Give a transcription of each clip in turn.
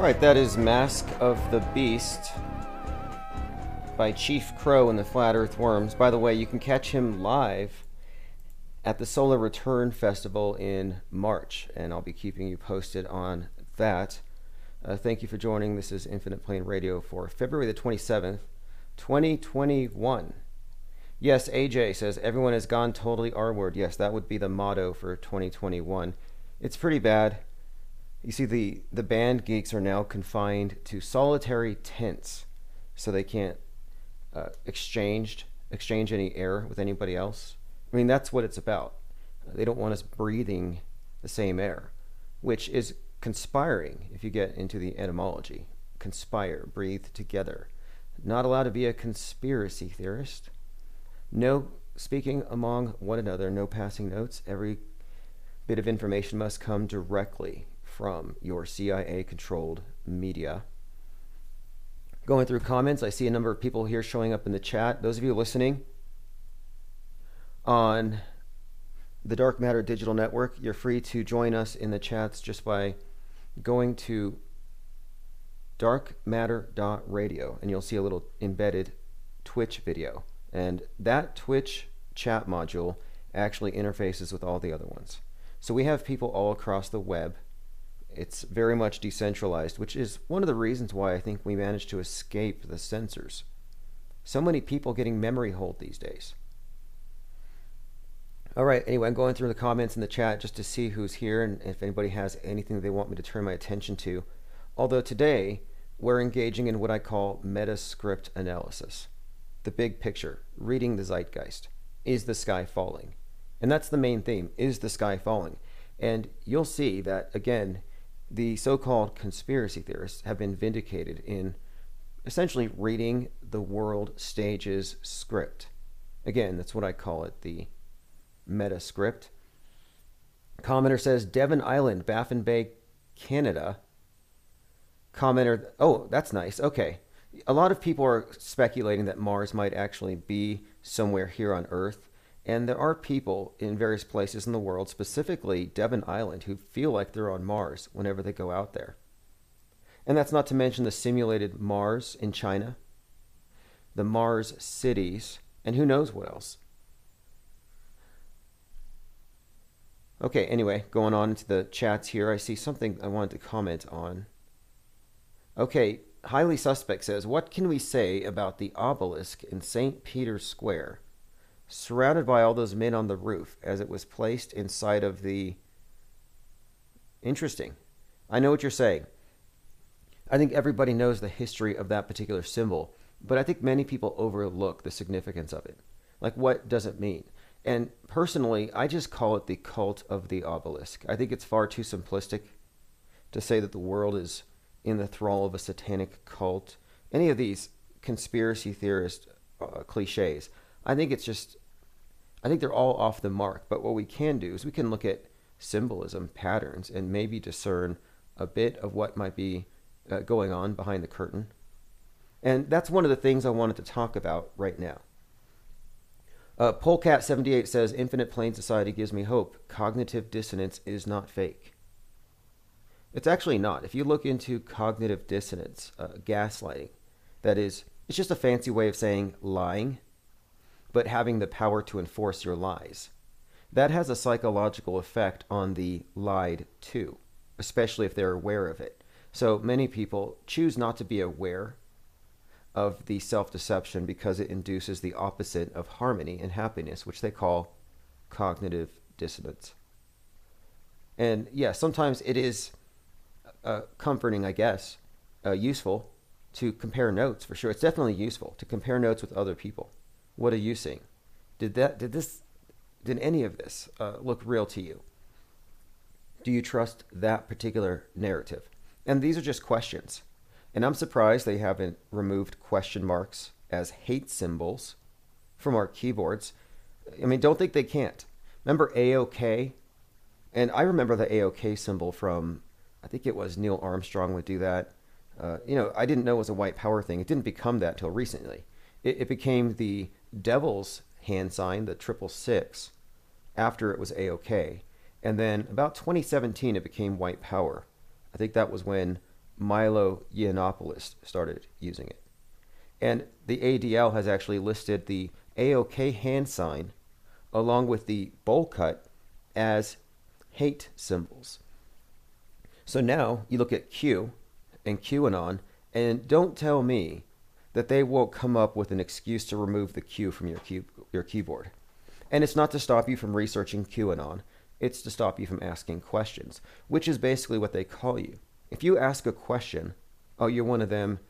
All right, that is Mask of the Beast by Chief Crow and the Flat Earth Worms. By the way, you can catch him live at the Solar Return Festival in March, and I'll be keeping you posted on that. Uh, thank you for joining. This is Infinite Plane Radio for February the 27th, 2021. Yes, AJ says everyone has gone totally R word. Yes, that would be the motto for 2021. It's pretty bad. You see, the, the band geeks are now confined to solitary tents, so they can't uh, exchange exchange any air with anybody else. I mean, that's what it's about. They don't want us breathing the same air, which is conspiring if you get into the etymology. Conspire, breathe together. Not allowed to be a conspiracy theorist. No speaking among one another, no passing notes. Every bit of information must come directly from your CIA controlled media. Going through comments, I see a number of people here showing up in the chat. Those of you listening on the Dark Matter Digital Network, you're free to join us in the chats just by going to darkmatter.radio and you'll see a little embedded Twitch video. And that Twitch chat module actually interfaces with all the other ones. So we have people all across the web. It's very much decentralized, which is one of the reasons why I think we managed to escape the censors. So many people getting memory hold these days. All right, anyway, I'm going through the comments in the chat just to see who's here and if anybody has anything they want me to turn my attention to. Although today, we're engaging in what I call metascript analysis the big picture, reading the zeitgeist. Is the sky falling? And that's the main theme is the sky falling? And you'll see that, again, the so called conspiracy theorists have been vindicated in essentially reading the world stage's script. Again, that's what I call it the meta script. Commenter says Devon Island, Baffin Bay, Canada. Commenter, oh, that's nice. Okay a lot of people are speculating that Mars might actually be somewhere here on Earth. And there are people in various places in the world, specifically Devon Island, who feel like they're on Mars whenever they go out there. And that's not to mention the simulated Mars in China, the Mars cities, and who knows what else. Okay, anyway, going on into the chats here, I see something I wanted to comment on. Okay, highly suspect says, What can we say about the obelisk in St. Peter's Square, surrounded by all those men on the roof, as it was placed inside of the. Interesting. I know what you're saying. I think everybody knows the history of that particular symbol, but I think many people overlook the significance of it. Like, what does it mean? And personally, I just call it the cult of the obelisk. I think it's far too simplistic to say that the world is in the thrall of a satanic cult, any of these conspiracy theorist uh, cliches. I think it's just, I think they're all off the mark. But what we can do is we can look at symbolism, patterns, and maybe discern a bit of what might be uh, going on behind the curtain. And that's one of the things I wanted to talk about right now. Uh, Polecat78 says Infinite Plane Society gives me hope. Cognitive dissonance is not fake. It's actually not. If you look into cognitive dissonance, uh, gaslighting, that is, it's just a fancy way of saying lying, but having the power to enforce your lies. That has a psychological effect on the lied to, especially if they're aware of it. So many people choose not to be aware of the self deception because it induces the opposite of harmony and happiness, which they call cognitive dissonance. And yeah, sometimes it is uh, comforting, I guess, uh, useful to compare notes for sure. It's definitely useful to compare notes with other people. What are you seeing? Did that? Did this? Did any of this uh, look real to you? Do you trust that particular narrative? And these are just questions. And I'm surprised they haven't removed question marks as hate symbols from our keyboards. I mean, don't think they can't. Remember AOK? And I remember the AOK symbol from I think it was Neil Armstrong would do that. Uh, you know, I didn't know it was a white power thing. It didn't become that until recently. It, it became the devil's hand sign, the triple six, after it was AOK. And then about 2017, it became white power. I think that was when Milo Yiannopoulos started using it. And the ADL has actually listed the AOK hand sign along with the bowl cut as hate symbols. So now you look at Q and QAnon, and don't tell me that they won't come up with an excuse to remove the Q from your, key, your keyboard. And it's not to stop you from researching QAnon, it's to stop you from asking questions, which is basically what they call you. If you ask a question, oh, you're one of them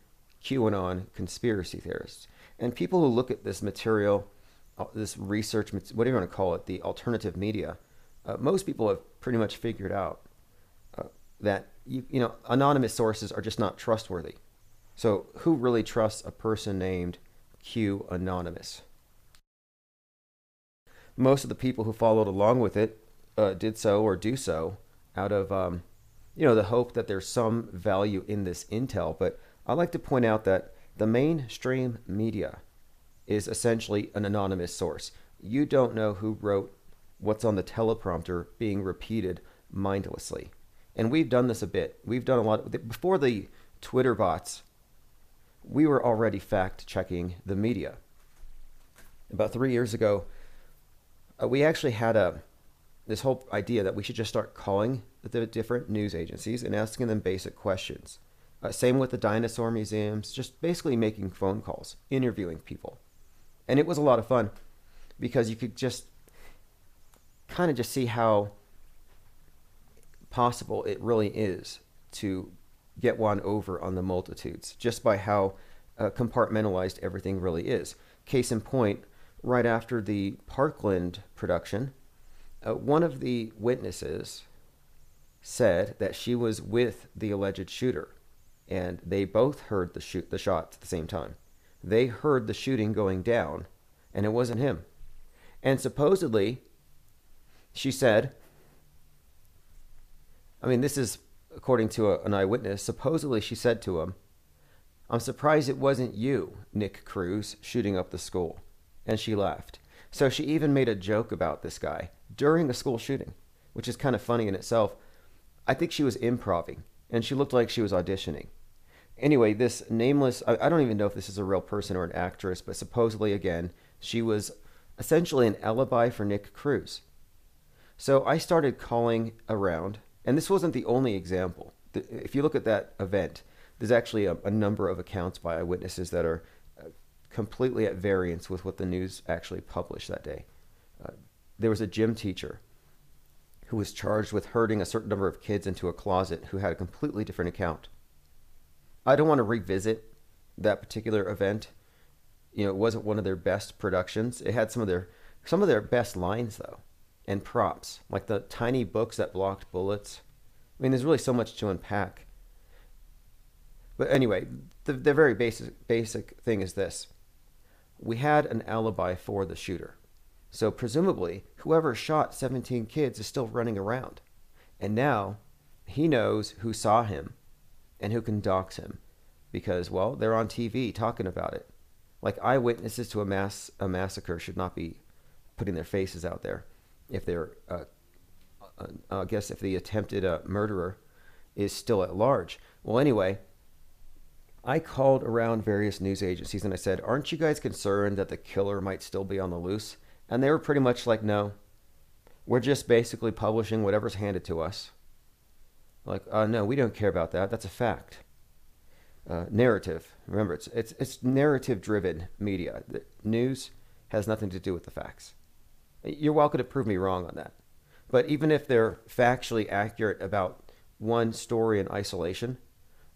QAnon conspiracy theorists. And people who look at this material, uh, this research, whatever you want to call it, the alternative media, uh, most people have pretty much figured out uh, that you, you know anonymous sources are just not trustworthy. So who really trusts a person named Q Anonymous? Most of the people who followed along with it uh, did so or do so out of um, you know the hope that there's some value in this intel. But I like to point out that the mainstream media is essentially an anonymous source. You don't know who wrote what's on the teleprompter being repeated mindlessly. And we've done this a bit. We've done a lot before the Twitter bots. We were already fact checking the media. About three years ago, uh, we actually had a this whole idea that we should just start calling the different news agencies and asking them basic questions. Uh, same with the dinosaur museums, just basically making phone calls, interviewing people. And it was a lot of fun because you could just kind of just see how possible it really is to get one over on the multitudes just by how uh, compartmentalized everything really is. Case in point, right after the Parkland production, uh, one of the witnesses said that she was with the alleged shooter, and they both heard the shoot the shot at the same time. They heard the shooting going down, and it wasn't him. And supposedly, she said, I mean, this is according to a, an eyewitness. Supposedly, she said to him, I'm surprised it wasn't you, Nick Cruz, shooting up the school. And she laughed. So she even made a joke about this guy during the school shooting, which is kind of funny in itself. I think she was improving, and she looked like she was auditioning. Anyway, this nameless, I, I don't even know if this is a real person or an actress, but supposedly, again, she was essentially an alibi for Nick Cruz. So I started calling around, and this wasn't the only example. If you look at that event, there's actually a, a number of accounts by eyewitnesses that are uh, completely at variance with what the news actually published that day. Uh, there was a gym teacher who was charged with herding a certain number of kids into a closet who had a completely different account. I don't want to revisit that particular event. You know, it wasn't one of their best productions. It had some of their some of their best lines though and props, like the tiny books that blocked bullets. I mean, there's really so much to unpack. But anyway, the, the very basic, basic thing is this we had an alibi for the shooter. So presumably, whoever shot 17 kids is still running around. And now he knows who saw him and who can dox him because, well, they're on TV talking about it. Like eyewitnesses to a mass a massacre should not be putting their faces out there if they're, uh, uh, I guess, if the attempted uh, murderer is still at large. Well, anyway, I called around various news agencies and I said, Aren't you guys concerned that the killer might still be on the loose? And they were pretty much like, No. We're just basically publishing whatever's handed to us. Like, uh, no, we don't care about that. That's a fact. Uh, narrative. Remember, it's it's it's narrative driven media. The news has nothing to do with the facts. You're welcome to prove me wrong on that. But even if they're factually accurate about one story in isolation,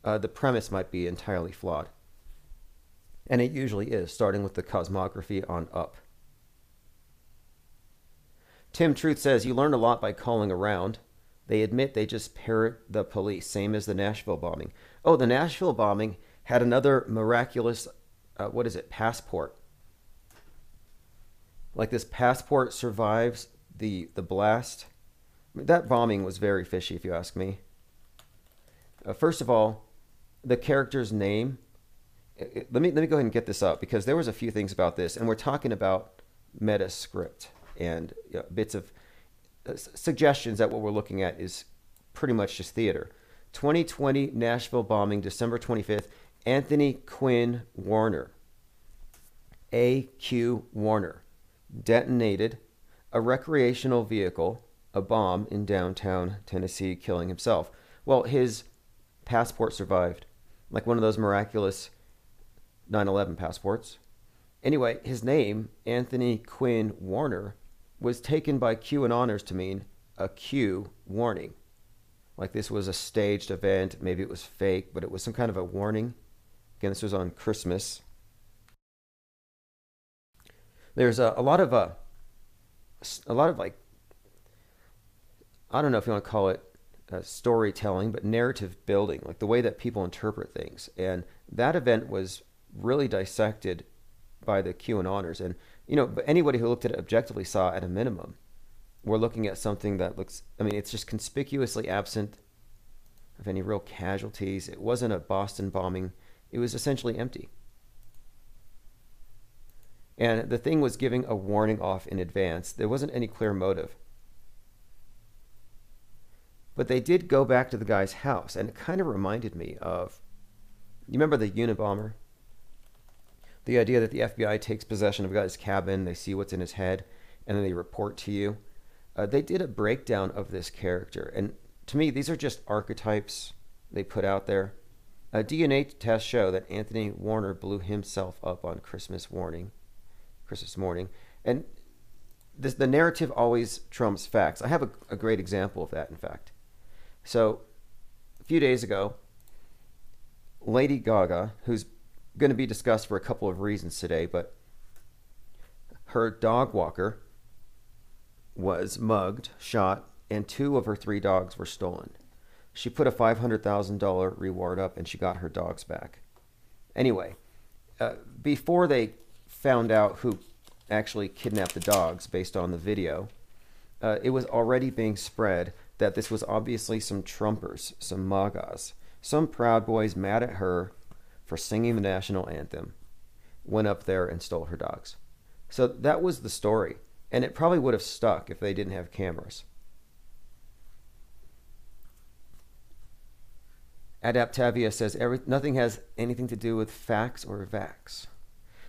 uh, the premise might be entirely flawed. And it usually is, starting with the cosmography on up. Tim Truth says, You learn a lot by calling around. They admit they just parrot the police, same as the Nashville bombing. Oh, the Nashville bombing had another miraculous, uh, what is it, passport like this passport survives the the blast. That bombing was very fishy, if you ask me. Uh, first of all, the character's name. Let me let me go ahead and get this up because there was a few things about this, and we're talking about meta script and you know, bits of uh, suggestions that what we're looking at is pretty much just theater. 2020 Nashville bombing, December 25th. Anthony Quinn Warner, A.Q. Warner, detonated a recreational vehicle, a bomb in downtown Tennessee, killing himself. Well, his passport survived, like one of those miraculous 9 11 passports. Anyway, his name, Anthony Quinn Warner, was taken by QAnoners to mean a Q warning. Like this was a staged event, maybe it was fake, but it was some kind of a warning. Again, this was on Christmas. There's a, a lot of uh, a lot of like I don't know if you want to call it uh, storytelling, but narrative building, like the way that people interpret things. And that event was really dissected by the QAnoners. And, honors, and you know, anybody who looked at it objectively saw at a minimum, we're looking at something that looks, I mean, it's just conspicuously absent of any real casualties. It wasn't a Boston bombing, it was essentially empty. And the thing was giving a warning off in advance. There wasn't any clear motive. But they did go back to the guy's house, and it kind of reminded me of you remember the Unabomber? The idea that the FBI takes possession of a guy's cabin, they see what's in his head, and then they report to you. Uh, they did a breakdown of this character, and to me, these are just archetypes they put out there. A DNA test show that Anthony Warner blew himself up on Christmas morning, Christmas morning, and this, the narrative always trumps facts. I have a, a great example of that, in fact. So, a few days ago, Lady Gaga, who's going to be discussed for a couple of reasons today, but her dog walker was mugged, shot, and two of her three dogs were stolen. She put a $500,000 reward up and she got her dogs back. Anyway, uh, before they found out who actually kidnapped the dogs based on the video, uh, it was already being spread that this was obviously some Trumpers, some MAGAs, some Proud Boys mad at her for singing the national anthem, went up there and stole her dogs. So that was the story, and it probably would have stuck if they didn't have cameras. Adaptavia says nothing has anything to do with facts or vax.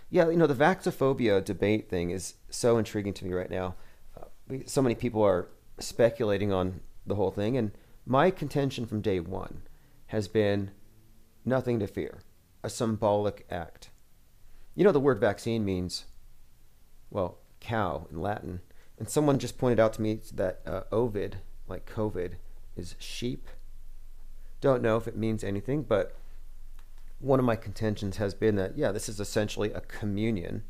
Yeah, you know, the vaxophobia debate thing is so intriguing to me right now. Uh, so many people are speculating on the whole thing, and my contention from day one has been nothing to fear a symbolic act. You know, the word vaccine means, well, cow in Latin. And someone just pointed out to me that uh, ovid, like COVID, is sheep. Don't know if it means anything, but one of my contentions has been that, yeah, this is essentially a communion.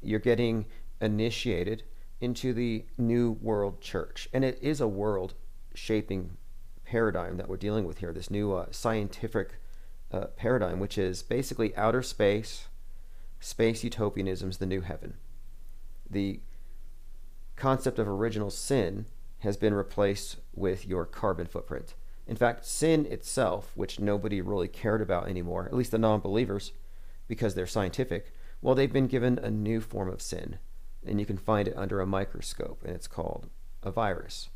You're getting initiated into the new world church. And it is a world shaping paradigm that we're dealing with here, this new uh, scientific uh, paradigm, which is basically outer space, space utopianism is the new heaven. The concept of original sin has been replaced with your carbon footprint. In fact, sin itself, which nobody really cared about anymore, at least the non believers, because they're scientific, well, they've been given a new form of sin, and you can find it under a microscope, and it's called a virus.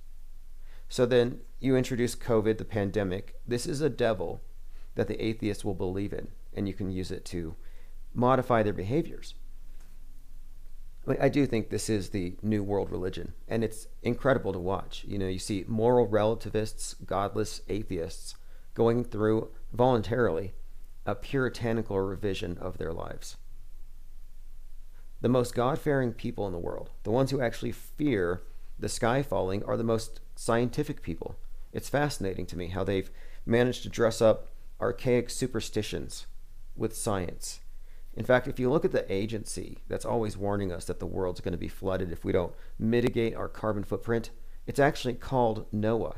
So then you introduce COVID, the pandemic. This is a devil that the atheists will believe in, and you can use it to modify their behaviors. I do think this is the new world religion, and it's incredible to watch. You know, you see moral relativists, godless atheists going through voluntarily a puritanical revision of their lives. The most God fearing people in the world, the ones who actually fear the sky falling, are the most scientific people. It's fascinating to me how they've managed to dress up archaic superstitions with science. In fact, if you look at the agency that's always warning us that the world's going to be flooded if we don't mitigate our carbon footprint, it's actually called NOAA.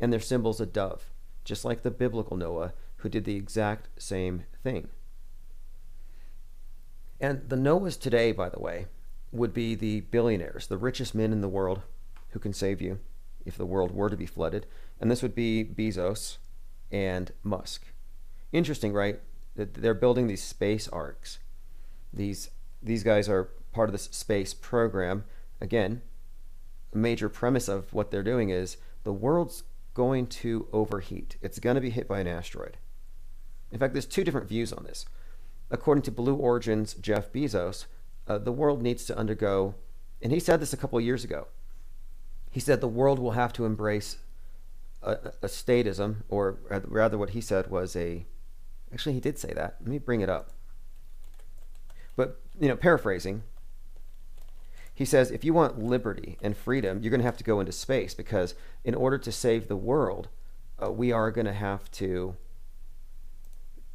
And their symbol's a dove, just like the biblical Noah, who did the exact same thing. And the Noahs today, by the way, would be the billionaires, the richest men in the world who can save you if the world were to be flooded. And this would be Bezos, and Musk. Interesting, right? They're building these space arks. These these guys are part of this space program. Again, a major premise of what they're doing is the world's going to overheat. It's going to be hit by an asteroid. In fact, there's two different views on this. According to Blue Origin's Jeff Bezos, uh, the world needs to undergo, and he said this a couple years ago. He said the world will have to embrace a, a statism, or rather, what he said was a. Actually, he did say that. Let me bring it up. But you know, paraphrasing, he says if you want liberty and freedom, you're going to have to go into space because in order to save the world, uh, we are going to have to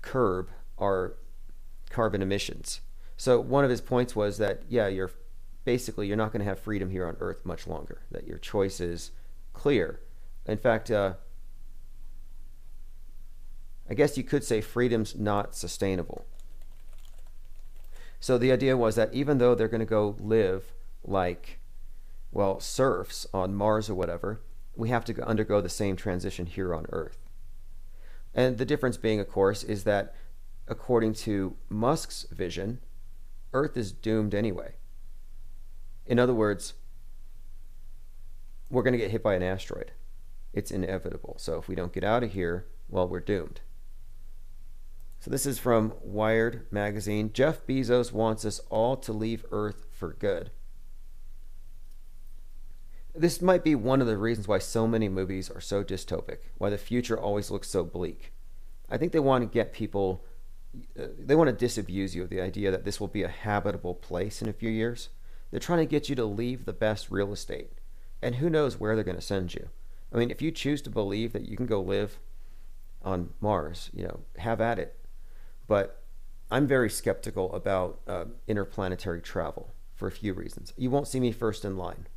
curb our carbon emissions. So one of his points was that yeah, you're basically you're not going to have freedom here on Earth much longer. That your choice is clear. In fact, uh, I guess you could say freedom's not sustainable. So the idea was that even though they're going to go live like, well, serfs on Mars or whatever, we have to undergo the same transition here on Earth. And the difference being, of course, is that according to Musk's vision, Earth is doomed anyway. In other words, we're going to get hit by an asteroid. It's inevitable. So if we don't get out of here, well, we're doomed. So this is from Wired magazine. Jeff Bezos wants us all to leave Earth for good. This might be one of the reasons why so many movies are so dystopic, why the future always looks so bleak. I think they want to get people, uh, they want to disabuse you of the idea that this will be a habitable place in a few years. They're trying to get you to leave the best real estate. And who knows where they're going to send you. I mean, if you choose to believe that you can go live on Mars, you know, have at it. But I'm very skeptical about uh, interplanetary travel for a few reasons. You won't see me first in line.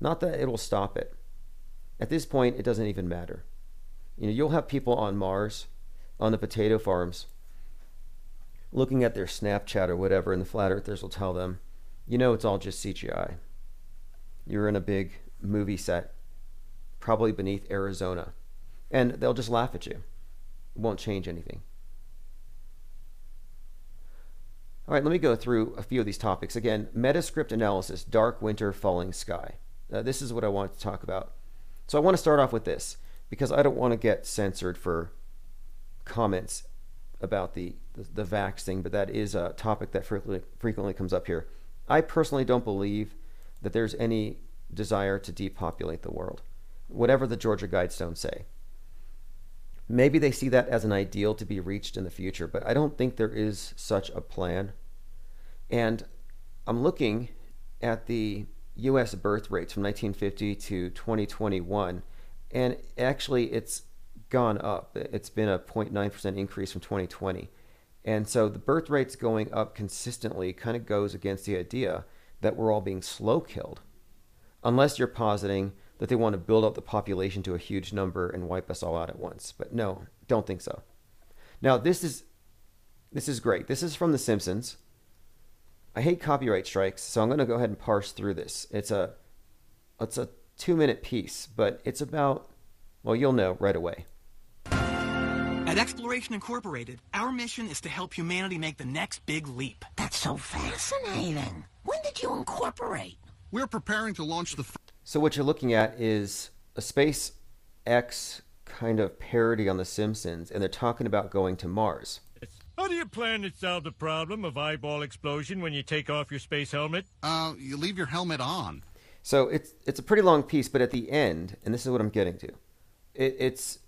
Not that it'll stop it. At this point, it doesn't even matter. You know, you'll have people on Mars, on the potato farms, looking at their Snapchat or whatever, and the flat earthers will tell them, you know, it's all just CGI. You're in a big movie set, probably beneath Arizona, and they'll just laugh at you. It won't change anything. All right, let me go through a few of these topics. Again, Metascript analysis, dark winter, falling sky. Uh, this is what I want to talk about. So I want to start off with this because I don't want to get censored for comments about the, the, the vax thing, but that is a topic that frequently, frequently comes up here. I personally don't believe that there's any desire to depopulate the world, whatever the Georgia Guidestones say. Maybe they see that as an ideal to be reached in the future, but I don't think there is such a plan. And I'm looking at the U.S. birth rates from 1950 to 2021, and actually it's gone up. It's been a 0.9% increase from 2020. And so the birth rates going up consistently kind of goes against the idea that we're all being slow killed, unless you're positing that they want to build up the population to a huge number and wipe us all out at once. But no, don't think so. Now this is this is great. This is from The Simpsons. I hate copyright strikes, so I'm going to go ahead and parse through this. It's a it's a 2-minute piece, but it's about well, you'll know right away. At Exploration Incorporated, our mission is to help humanity make the next big leap. That's so fascinating. When did you incorporate? We're preparing to launch the. So what you're looking at is a Space X kind of parody on The Simpsons, and they're talking about going to Mars. How do you plan to solve the problem of eyeball explosion when you take off your space helmet? Uh, you leave your helmet on. So it's it's a pretty long piece, but at the end, and this is what I'm getting to, it, it's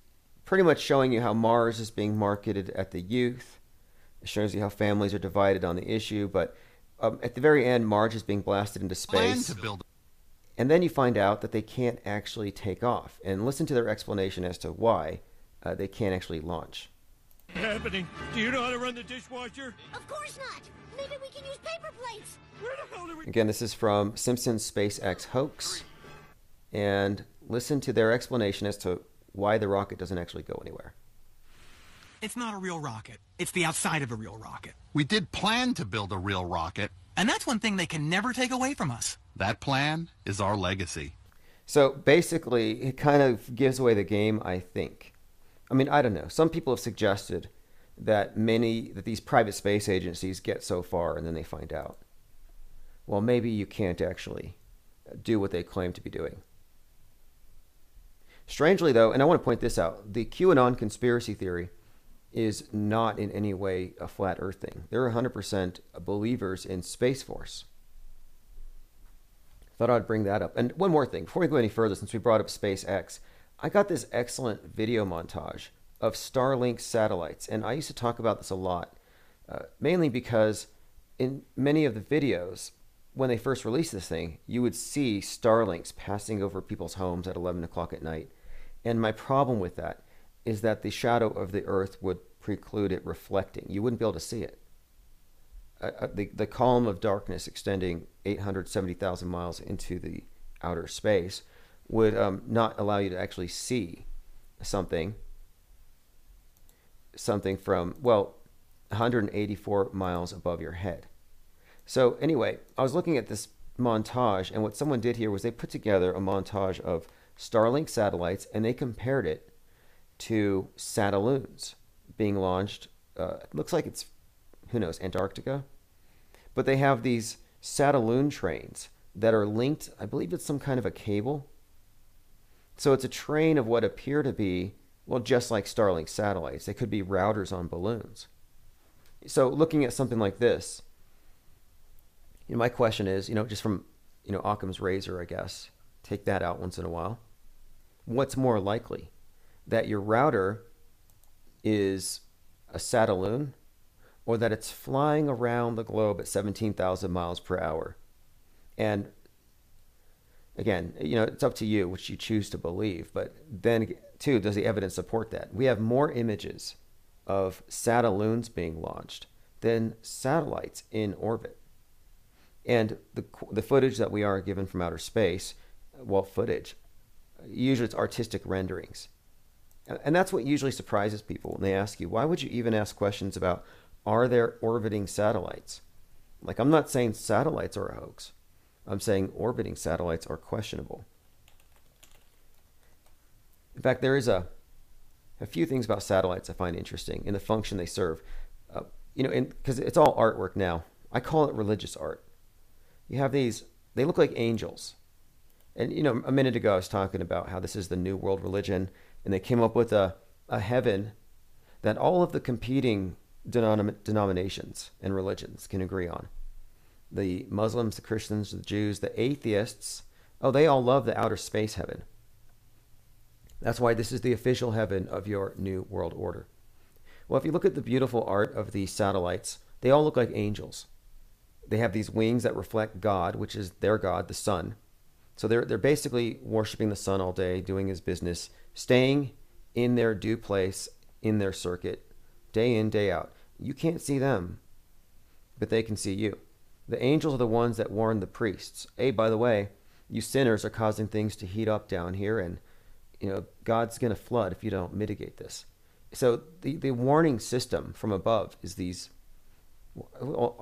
pretty much showing you how Mars is being marketed at the youth. It shows you how families are divided on the issue, but um, at the very end, Mars is being blasted into space. Plan to build. And then you find out that they can't actually take off. And listen to their explanation as to why uh, they can't actually launch happening? Do you know how to run the dishwasher? Of course not. Maybe we can use paper plates. Where the hell are we? Again, this is from Simpsons SpaceX hoax. And listen to their explanation as to why the rocket doesn't actually go anywhere. It's not a real rocket. It's the outside of a real rocket. We did plan to build a real rocket. And that's one thing they can never take away from us. That plan is our legacy. So basically, it kind of gives away the game, I think. I mean, I don't know. Some people have suggested that many that these private space agencies get so far and then they find out. Well, maybe you can't actually do what they claim to be doing. Strangely, though, and I want to point this out the QAnon conspiracy theory is not in any way a flat earth thing. They're 100% believers in Space Force. Thought I'd bring that up. And one more thing, before we go any further, since we brought up SpaceX, I got this excellent video montage of Starlink satellites. And I used to talk about this a lot, uh, mainly because in many of the videos, when they first released this thing, you would see Starlinks passing over people's homes at 11 o'clock at night. And my problem with that is that the shadow of the Earth would preclude it reflecting. You wouldn't be able to see it. The, the column of darkness extending 870,000 miles into the outer space would um, not allow you to actually see something something from well 184 miles above your head. So anyway i was looking at this montage and what someone did here was they put together a montage of starlink satellites and they compared it to satelloons being launched uh, it looks like it's who knows antarctica but they have these satelloon trains that are linked i believe it's some kind of a cable so it's a train of what appear to be, well, just like Starlink satellites. They could be routers on balloons. So looking at something like this, you know, my question is, you know, just from, you know, Occam's razor, I guess, take that out once in a while. What's more likely? That your router is a satelloon or that it's flying around the globe at 17,000 miles per hour? And again, you know, it's up to you which you choose to believe. But then, too, does the evidence support that? We have more images of satelloons being launched than satellites in orbit. And the, the footage that we are given from outer space, well, footage, usually it's artistic renderings. And that's what usually surprises people when they ask you, why would you even ask questions about, are there orbiting satellites? Like, I'm not saying satellites are a hoax. I'm saying orbiting satellites are questionable. In fact, there is a, a few things about satellites I find interesting in the function they serve. Uh, you know, because it's all artwork now. I call it religious art. You have these, they look like angels. And, you know, a minute ago I was talking about how this is the new world religion, and they came up with a, a heaven that all of the competing denom- denominations and religions can agree on the Muslims, the Christians, the Jews, the atheists, oh, they all love the outer space heaven. That's why this is the official heaven of your new world order. Well, if you look at the beautiful art of these satellites, they all look like angels. They have these wings that reflect God, which is their God, the sun. So they're, they're basically worshiping the sun all day, doing his business, staying in their due place, in their circuit, day in, day out. You can't see them, but they can see you. The angels are the ones that warn the priests. Hey, by the way, you sinners are causing things to heat up down here, and you know God's going to flood if you don't mitigate this. So the, the warning system from above is these.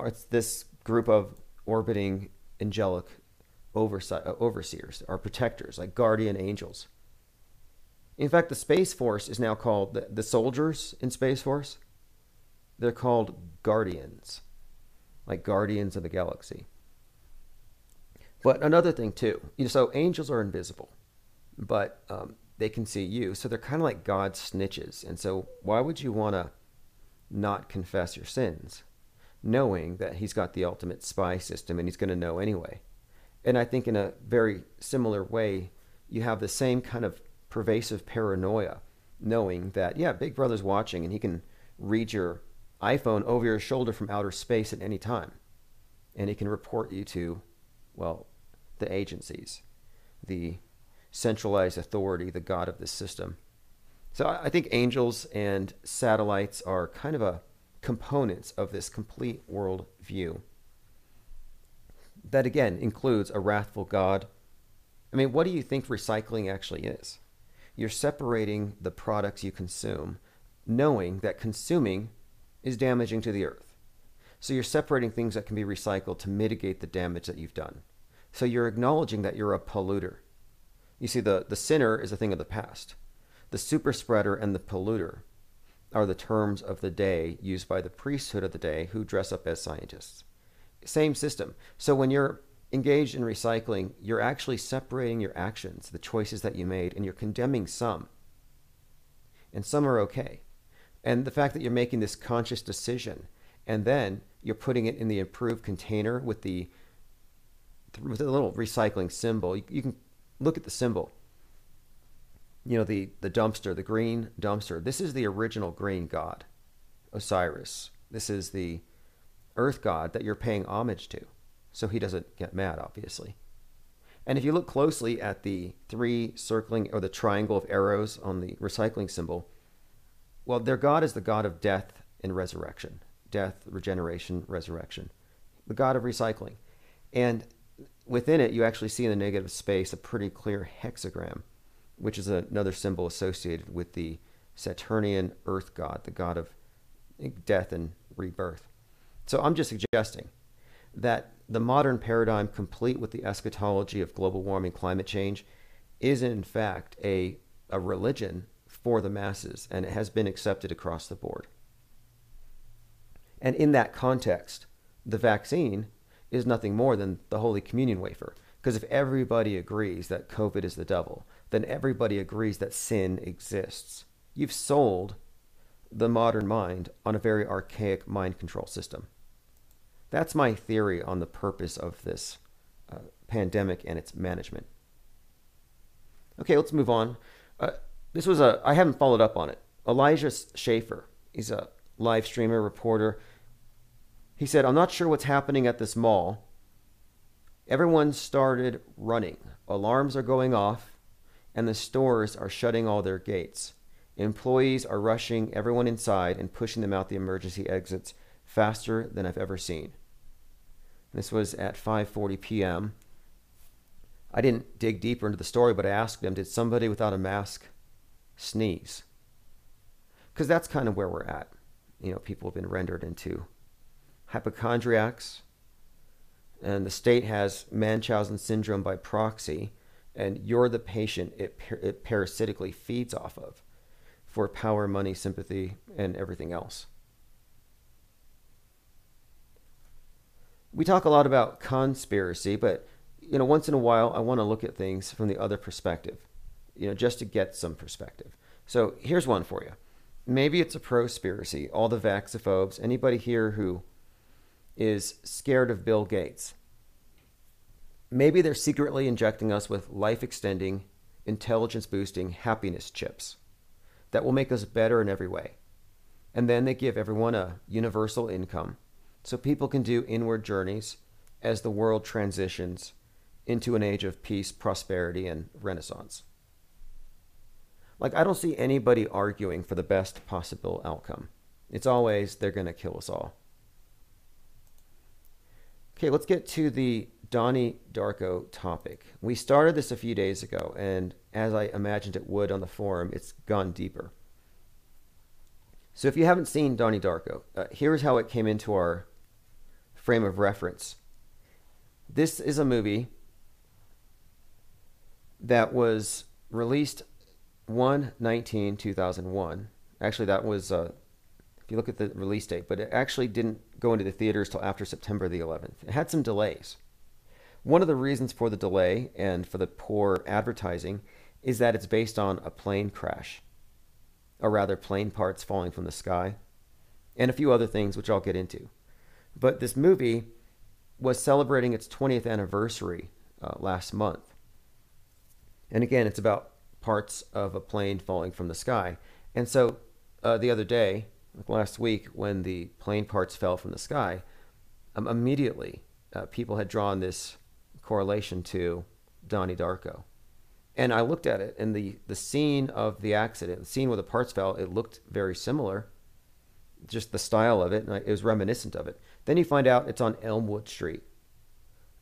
It's this group of orbiting angelic oversight, overseers, or protectors, like guardian angels. In fact, the Space Force is now called the, the soldiers in Space Force. They're called guardians like Guardians of the Galaxy. But another thing too, you know, so angels are invisible, but um, they can see you. So they're kind of like God's snitches. And so why would you want to not confess your sins, knowing that He's got the ultimate spy system and He's going to know anyway? And I think in a very similar way, you have the same kind of pervasive paranoia, knowing that yeah, Big Brother's watching and he can read your iPhone over your shoulder from outer space at any time. And he can report you to, well, the agencies, the centralized authority, the God of the system. So I think angels and satellites are kind of a components of this complete world view. That again includes a wrathful God. I mean, what do you think recycling actually is? You're separating the products you consume, knowing that consuming is damaging to the earth. So you're separating things that can be recycled to mitigate the damage that you've done. So you're acknowledging that you're a polluter. You see, the, the sinner is a thing of the past. The super spreader and the polluter are the terms of the day used by the priesthood of the day who dress up as scientists. Same system. So when you're engaged in recycling, you're actually separating your actions, the choices that you made, and you're condemning some. And some are okay. And the fact that you're making this conscious decision and then you're putting it in the approved container with the with a little recycling symbol. You, you can look at the symbol. You know the the dumpster, the green dumpster. This is the original green god, Osiris. This is the earth god that you're paying homage to, so he doesn't get mad, obviously. And if you look closely at the three circling or the triangle of arrows on the recycling symbol, well, their god is the god of death and resurrection death, regeneration, resurrection, the God of recycling. And within it, you actually see in the negative space a pretty clear hexagram, which is another symbol associated with the Saturnian earth god, the god of death and rebirth. So I'm just suggesting that the modern paradigm, complete with the eschatology of global warming, climate change, is in fact a, a religion for the masses, and it has been accepted across the board. And in that context, the vaccine is nothing more than the Holy Communion wafer. Because if everybody agrees that COVID is the devil, then everybody agrees that sin exists. You've sold the modern mind on a very archaic mind control system. That's my theory on the purpose of this uh, pandemic and its management. Okay, let's move on. Uh, this was a, I haven't followed up on it. Elijah Schaffer, he's a live streamer, reporter. He said, I'm not sure what's happening at this mall. Everyone started running. Alarms are going off, and the stores are shutting all their gates. Employees are rushing everyone inside and pushing them out the emergency exits faster than I've ever seen. This was at 5:40 p.m. I didn't dig deeper into the story, but I asked them, did somebody without a mask sneeze? Because that's kind of where we're at. You know, people have been rendered into hypochondriacs, and the state has Munchausen syndrome by proxy, and you're the patient it, it parasitically feeds off of for power, money, sympathy, and everything else. We talk a lot about conspiracy, but you know, once in a while, I want to look at things from the other perspective, you know, just to get some perspective. So here's one for you. Maybe it's a prospiracy. All the vaxophobes, anybody here who is scared of Bill Gates. Maybe they're secretly injecting us with life extending, intelligence boosting happiness chips that will make us better in every way. And then they give everyone a universal income so people can do inward journeys as the world transitions into an age of peace, prosperity, and renaissance. Like, I don't see anybody arguing for the best possible outcome. It's always, they're going to kill us all. Okay, let's get to the Donnie Darko topic. We started this a few days ago, and as I imagined it would on the forum, it's gone deeper. So if you haven't seen Donnie Darko, uh, here's how it came into our frame of reference. This is a movie that was released 1 19 2001. Actually, that was uh, if you look at the release date, but it actually didn't go into the theaters till after September the 11th. It had some delays. One of the reasons for the delay and for the poor advertising is that it's based on a plane crash, or rather, plane parts falling from the sky, and a few other things which I'll get into. But this movie was celebrating its 20th anniversary uh, last month. And again, it's about parts of a plane falling from the sky. And so uh, the other day, like last week when the plane parts fell from the sky, um, immediately uh, people had drawn this correlation to Donnie Darko. And I looked at it, and the, the scene of the accident, the scene where the parts fell, it looked very similar. Just the style of it, and it was reminiscent of it. Then you find out it's on Elmwood Street,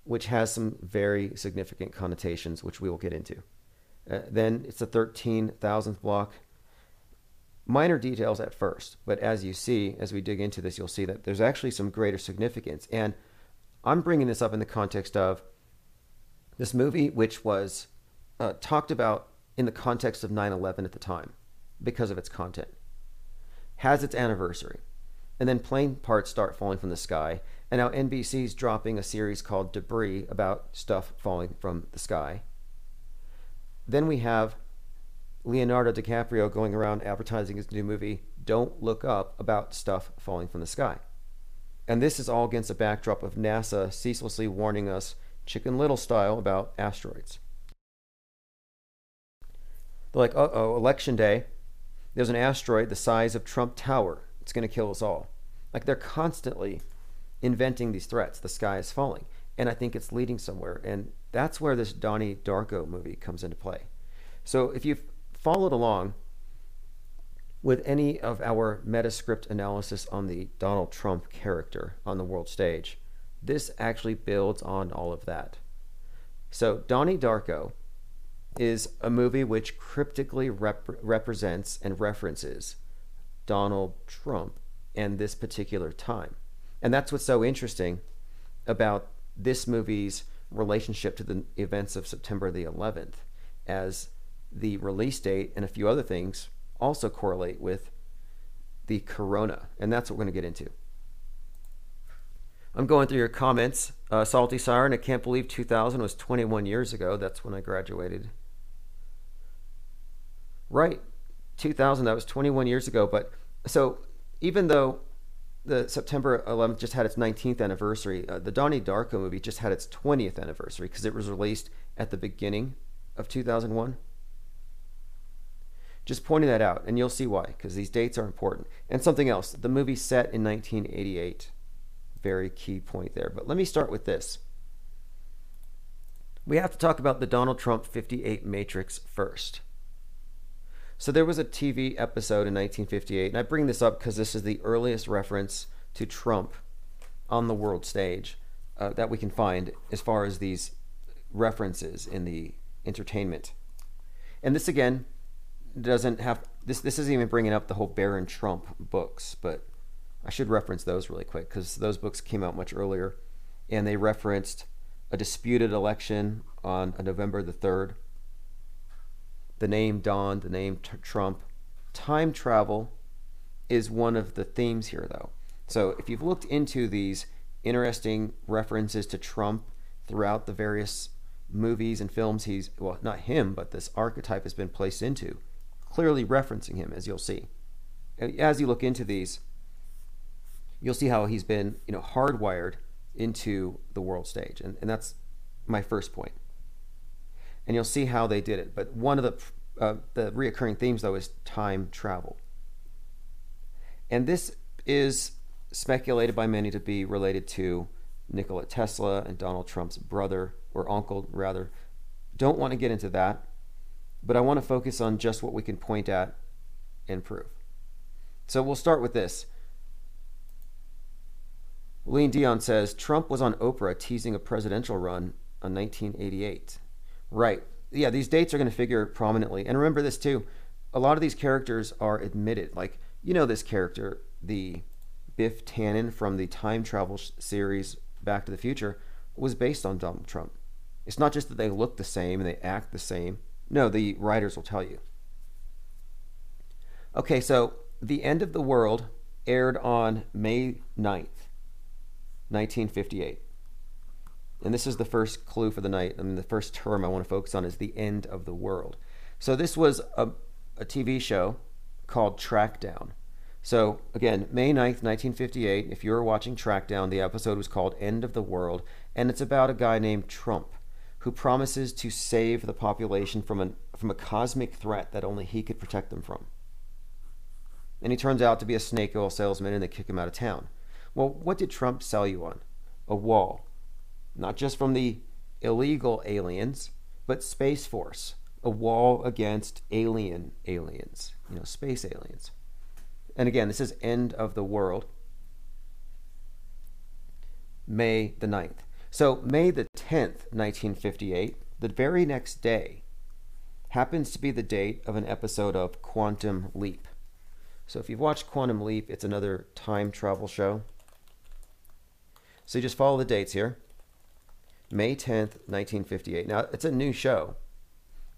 which has some very significant connotations, which we will get into. Uh, then it's the 13,000th block minor details at first, but as you see, as we dig into this, you'll see that there's actually some greater significance. And I'm bringing this up in the context of this movie, which was uh, talked about in the context of 9 11 at the time because of its content, has its anniversary. And then plane parts start falling from the sky. And now NBC's dropping a series called Debris about stuff falling from the sky. Then we have Leonardo DiCaprio going around advertising his new movie, Don't Look Up, about stuff falling from the sky. And this is all against a backdrop of NASA ceaselessly warning us, Chicken Little style, about asteroids. They're like, uh oh, election day. There's an asteroid the size of Trump Tower. It's going to kill us all. Like they're constantly inventing these threats. The sky is falling. And I think it's leading somewhere. And that's where this Donnie Darko movie comes into play. So if you've followed along with any of our metascript analysis on the Donald Trump character on the world stage, this actually builds on all of that. So Donnie Darko is a movie which cryptically rep- represents and references Donald Trump and this particular time. And that's what's so interesting about this movie's relationship to the events of September the 11th, as the release date and a few other things also correlate with the corona. And that's what we're going to get into. I'm going through your comments. Uh, Salty Siren, I can't believe 2000 was 21 years ago. That's when I graduated. Right. 2000, that was 21 years ago. But so even though the September 11th just had its 19th anniversary, uh, the Donnie Darko movie just had its 20th anniversary because it was released at the beginning of 2001. Just pointing that out, and you'll see why, because these dates are important. And something else the movie set in 1988. Very key point there. But let me start with this. We have to talk about the Donald Trump 58 Matrix first. So there was a TV episode in 1958, and I bring this up because this is the earliest reference to Trump on the world stage uh, that we can find as far as these references in the entertainment. And this again doesn't have this. This isn't even bringing up the whole Baron Trump books, but I should reference those really quick because those books came out much earlier, and they referenced a disputed election on November the third the name Don, the name t- Trump. Time travel is one of the themes here, though. So if you've looked into these interesting references to Trump throughout the various movies and films he's, well, not him, but this archetype has been placed into, clearly referencing him, as you'll see. As you look into these, you'll see how he's been, you know, hardwired into the world stage. And, and that's my first point and you'll see how they did it. But one of the uh, the reoccurring themes though is time travel, and this is speculated by many to be related to Nikola Tesla and Donald Trump's brother or uncle, rather. Don't want to get into that, but I want to focus on just what we can point at and prove. So we'll start with this. Lean Dion says Trump was on Oprah teasing a presidential run on 1988. Right. Yeah, these dates are going to figure prominently. And remember this too. A lot of these characters are admitted. Like, you know this character, the Biff Tannen from the time travel series Back to the Future, was based on Donald Trump. It's not just that they look the same and they act the same. No, the writers will tell you. Okay, so The End of the World aired on May 9th, 1958 and this is the first clue for the night. I mean, the first term I want to focus on is the end of the world. So this was a, a TV show called Trackdown. So again, May 9th, 1958, if you were watching Trackdown, the episode was called End of the World, and it's about a guy named Trump who promises to save the population from, an, from a cosmic threat that only he could protect them from. And he turns out to be a snake oil salesman and they kick him out of town. Well, what did Trump sell you on? A wall not just from the illegal aliens, but Space Force, a wall against alien aliens, you know, space aliens. And again, this is end of the world. May the 9th. So, May the 10th, 1958, the very next day, happens to be the date of an episode of Quantum Leap. So, if you've watched Quantum Leap, it's another time travel show. So, you just follow the dates here. May 10th, 1958. Now, it's a new show,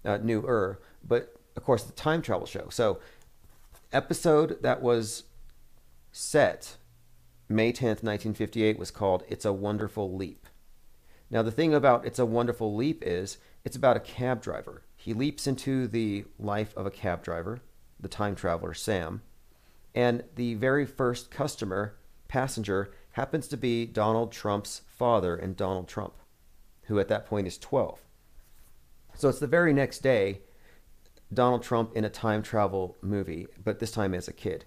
uh, newer, but of course, the time travel show. So, episode that was set May 10th, 1958 was called It's a Wonderful Leap. Now, the thing about It's a Wonderful Leap is it's about a cab driver. He leaps into the life of a cab driver, the time traveler Sam, and the very first customer, passenger, happens to be Donald Trump's father and Donald Trump, who at that point is 12. So it's the very next day, Donald Trump in a time travel movie, but this time as a kid.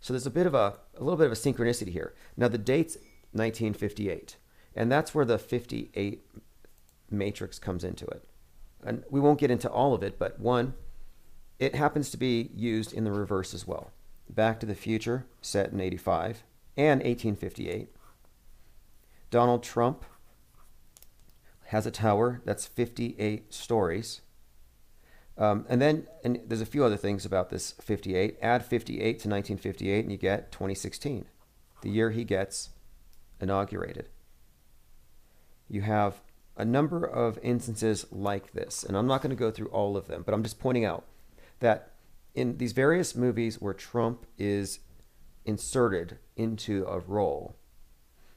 So there's a bit of a, a little bit of a synchronicity here. Now the date's 1958, and that's where the 58 matrix comes into it. And we won't get into all of it, but one, it happens to be used in the reverse as well. Back to the Future, set in 85 and 1858. Donald Trump has a tower that's 58 stories. Um, and then and there's a few other things about this 58. Add 58 to 1958 and you get 2016, the year he gets inaugurated. You have a number of instances like this, and I'm not going to go through all of them, but I'm just pointing out that in these various movies where Trump is inserted into a role,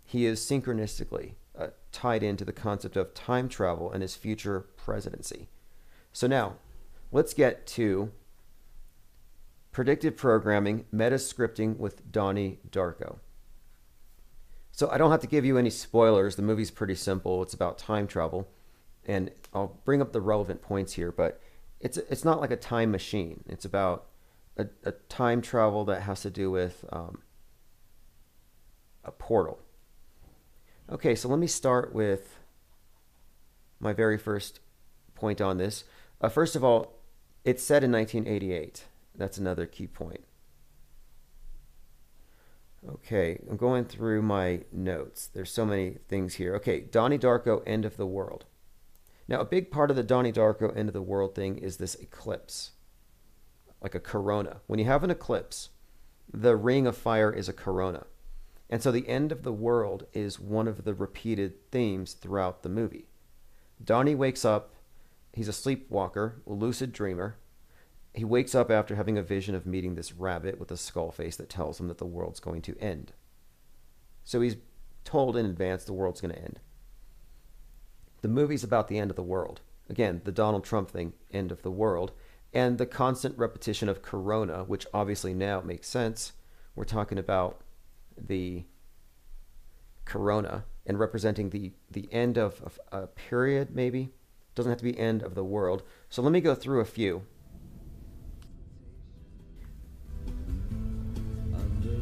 he is synchronistically uh, tied into the concept of time travel and his future presidency. So now, let's get to predictive programming, meta scripting with Donnie Darko. So I don't have to give you any spoilers. The movie's pretty simple. It's about time travel, and I'll bring up the relevant points here. But it's it's not like a time machine. It's about a, a time travel that has to do with um, a portal. Okay, so let me start with my very first point on this. Uh, first of all, it's set in 1988. That's another key point. Okay, I'm going through my notes. There's so many things here. Okay, Donnie Darko, End of the World. Now, a big part of the Donnie Darko End of the World thing is this eclipse, like a corona. When you have an eclipse, the ring of fire is a corona. And so the end of the world is one of the repeated themes throughout the movie. Donnie wakes up, he's a sleepwalker, a lucid dreamer. He wakes up after having a vision of meeting this rabbit with a skull face that tells him that the world's going to end. So he's told in advance the world's going to end. The movie's about the end of the world. Again, the Donald Trump thing, end of the world, and the constant repetition of Corona, which obviously now makes sense. We're talking about the Corona and representing the the end of, of a period, maybe doesn't have to be end of the world. So let me go through a few.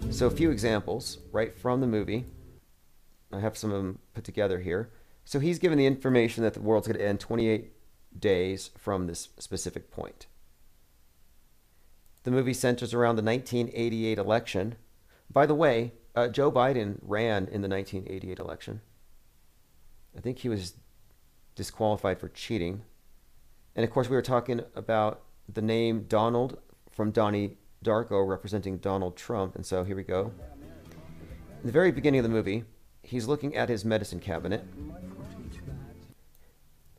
So a few examples right from the movie. I have some of them put together here. So he's given the information that the world's going to end 28 days from this specific point. The movie centers around the 1988 election. By the way, uh, Joe Biden ran in the 1988 election. I think he was disqualified for cheating. And of course, we were talking about the name Donald from Donnie Darko representing Donald Trump. And so here we go. In the very beginning of the movie, he's looking at his medicine cabinet.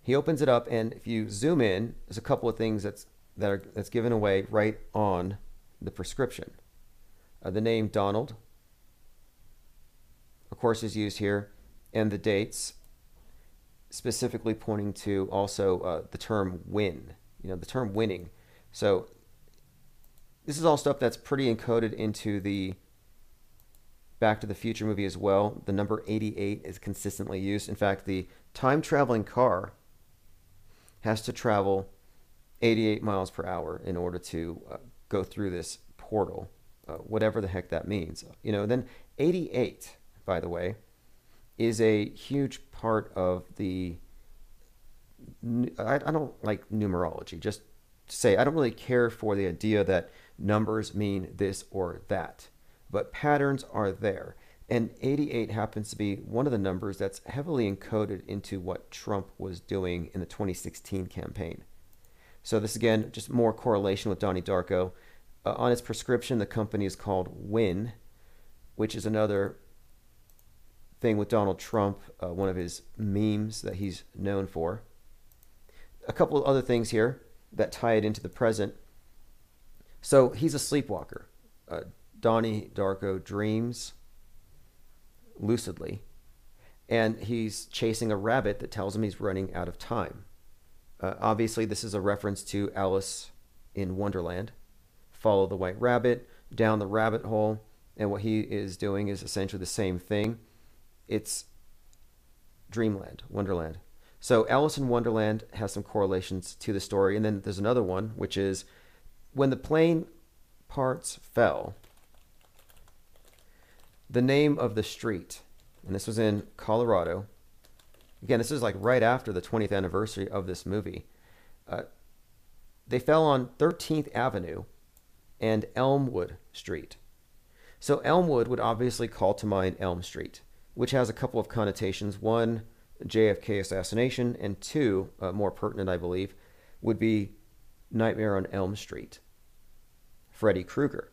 He opens it up, and if you zoom in, there's a couple of things that's that are that's given away right on the prescription. Uh, the name Donald, of course, is used here, and the dates, specifically pointing to also uh, the term win. You know, the term winning. So this is all stuff that's pretty encoded into the Back to the Future movie as well. The number 88 is consistently used. In fact, the time traveling car has to travel 88 miles per hour in order to uh, go through this portal, uh, whatever the heck that means. You know, then 88, by the way, is a huge part of the. I, don't like numerology. Just say, I don't really care for the idea that numbers mean this or that, but patterns are there. And 88 happens to be one of the numbers that's heavily encoded into what Trump was doing in the 2016 campaign. So, this again, just more correlation with Donnie Darko. Uh, on its prescription, the company is called Win, which is another thing with Donald Trump, uh, one of his memes that he's known for. A couple of other things here that tie it into the present. So, he's a sleepwalker. Uh, Donnie Darko dreams lucidly, and he's chasing a rabbit that tells him he's running out of time. Uh, obviously, this is a reference to Alice in Wonderland. Follow the white rabbit down the rabbit hole, and what he is doing is essentially the same thing. It's Dreamland, Wonderland. So Alice in Wonderland has some correlations to the story, and then there's another one, which is when the plane parts fell. The name of the street, and this was in Colorado. Again, this is like right after the 20th anniversary of this movie. Uh, they fell on 13th Avenue and Elmwood Street. So Elmwood would obviously call to mind Elm Street, which has a couple of connotations. One, JFK assassination, and two, uh, more pertinent, I believe, would be Nightmare on Elm Street. Freddy Krueger,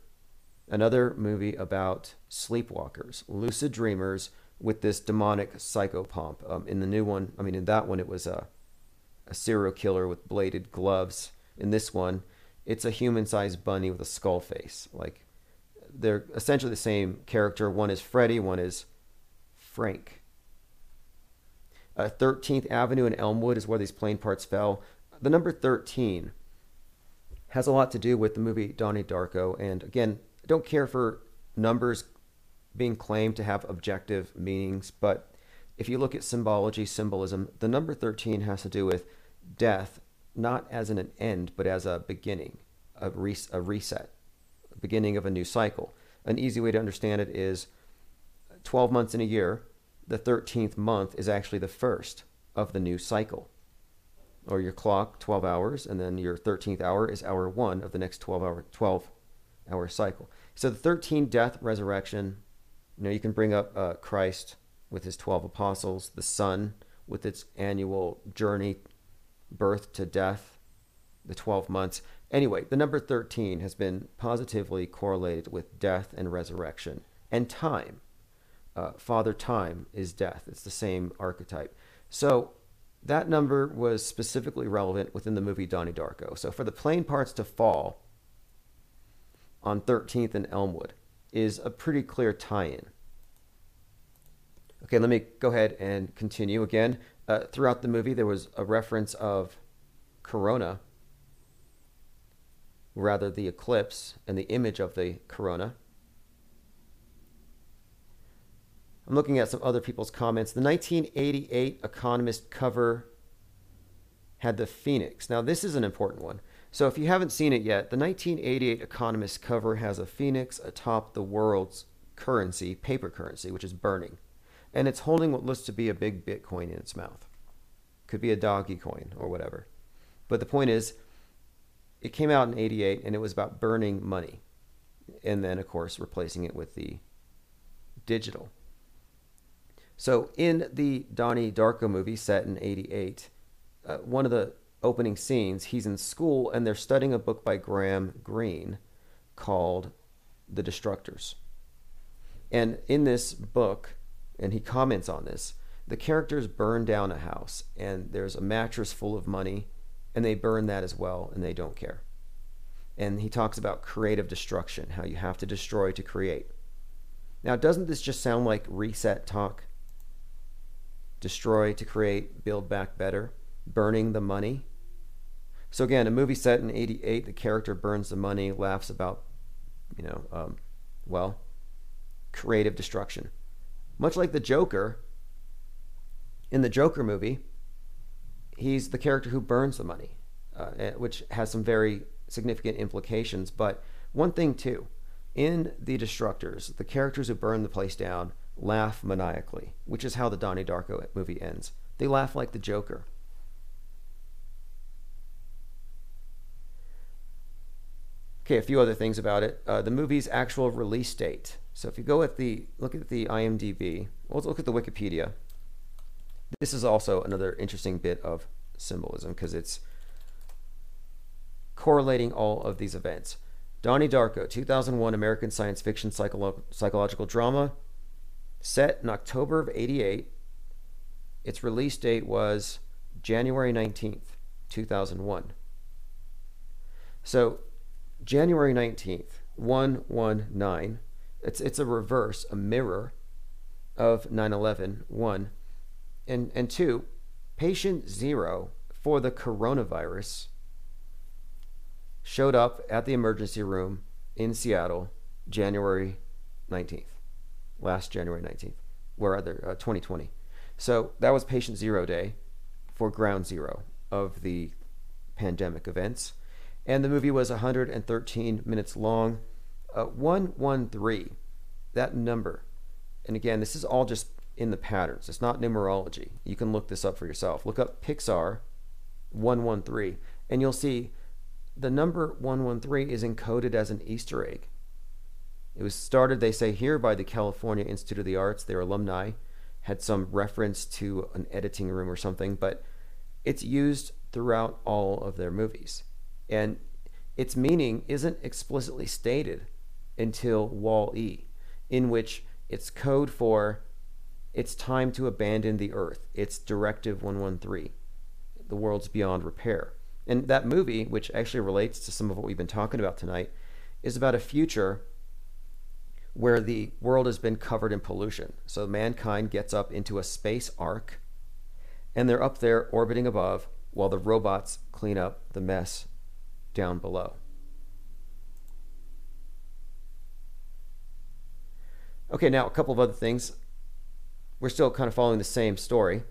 another movie about sleepwalkers, lucid dreamers with this demonic psychopomp. Um, in the new one, I mean, in that one, it was a, a serial killer with bladed gloves. In this one, it's a human-sized bunny with a skull face. Like they're essentially the same character. One is Freddy, one is Frank. Uh, 13th Avenue in Elmwood is where these plane parts fell. The number 13 has a lot to do with the movie Donnie Darko. And again, I don't care for numbers being claimed to have objective meanings, but if you look at symbology, symbolism, the number 13 has to do with death, not as an end, but as a beginning, a, res- a reset, beginning of a new cycle. An easy way to understand it is 12 months in a year, the 13th month is actually the first of the new cycle. Or your clock, 12 hours, and then your 13th hour is hour one of the next 12 hour, 12 hour cycle. So the 13 death, resurrection, you know, you can bring up uh, Christ with his 12 apostles, the sun with its annual journey, birth to death, the 12 months. Anyway, the number 13 has been positively correlated with death and resurrection and time uh, Father Time is death. It's the same archetype. So that number was specifically relevant within the movie Donnie Darko. So for the plane parts to fall on 13th and Elmwood is a pretty clear tie in. Okay, let me go ahead and continue again. Uh, throughout the movie, there was a reference of Corona, rather, the eclipse and the image of the Corona. I'm looking at some other people's comments. The 1988 Economist cover had the phoenix. Now, this is an important one. So, if you haven't seen it yet, the 1988 Economist cover has a phoenix atop the world's currency, paper currency, which is burning. And it's holding what looks to be a big Bitcoin in its mouth. Could be a doggy coin or whatever. But the point is, it came out in 88 and it was about burning money. And then, of course, replacing it with the digital. So in the Donnie Darko movie set in 88, uh, one of the opening scenes, he's in school and they're studying a book by Graham Greene called The Destructors. And in this book, and he comments on this, the characters burn down a house and there's a mattress full of money and they burn that as well and they don't care. And he talks about creative destruction, how you have to destroy to create. Now, doesn't this just sound like reset talk? Destroy to create, build back better, burning the money. So again, a movie set in '88, the character burns the money, laughs about, you know, um, well, creative destruction. Much like the Joker. In the Joker movie, he's the character who burns the money, uh, eh, which has some very significant implications. But one thing too, in the Destructors, the characters who burn the place down laugh maniacally, which is how the Donnie Darko movie ends. They laugh like the Joker. Okay, a few other things about it. Uh, the movie's actual release date. So if you go at the look at the IMDb, let's look at the Wikipedia. This is also another interesting bit of symbolism because it's correlating all of these events. Donnie Darko, 2001 American science fiction psycholo- psychological drama, set in October of 88. Its release date was January 19th, 2001. So, January 19th, 119, it's, it's a reverse, a mirror of 9/11, one, and and two, patient zero for the coronavirus showed up at the emergency room in Seattle, January 19th, last January 19th, where other uh, 2020. So that was patient zero day for ground zero of the pandemic events. And the movie was 113 minutes long. Uh, 113, that number. And again, this is all just in the patterns. It's not numerology. You can look this up for yourself. Look up Pixar 113, and you'll see the number 113 is encoded as an Easter egg. It was started, they say, here by the California Institute of the Arts. Their alumni had some reference to an editing room or something, but it's used throughout all of their movies. And its meaning isn't explicitly stated until Wall E, in which it's code for it's time to abandon the earth. It's Directive 113. The world's beyond repair. And that movie, which actually relates to some of what we've been talking about tonight, is about a future where the world has been covered in pollution. So mankind gets up into a space ark, and they're up there orbiting above while the robots clean up the mess down below. Okay, now a couple of other things. We're still kind of following the same story.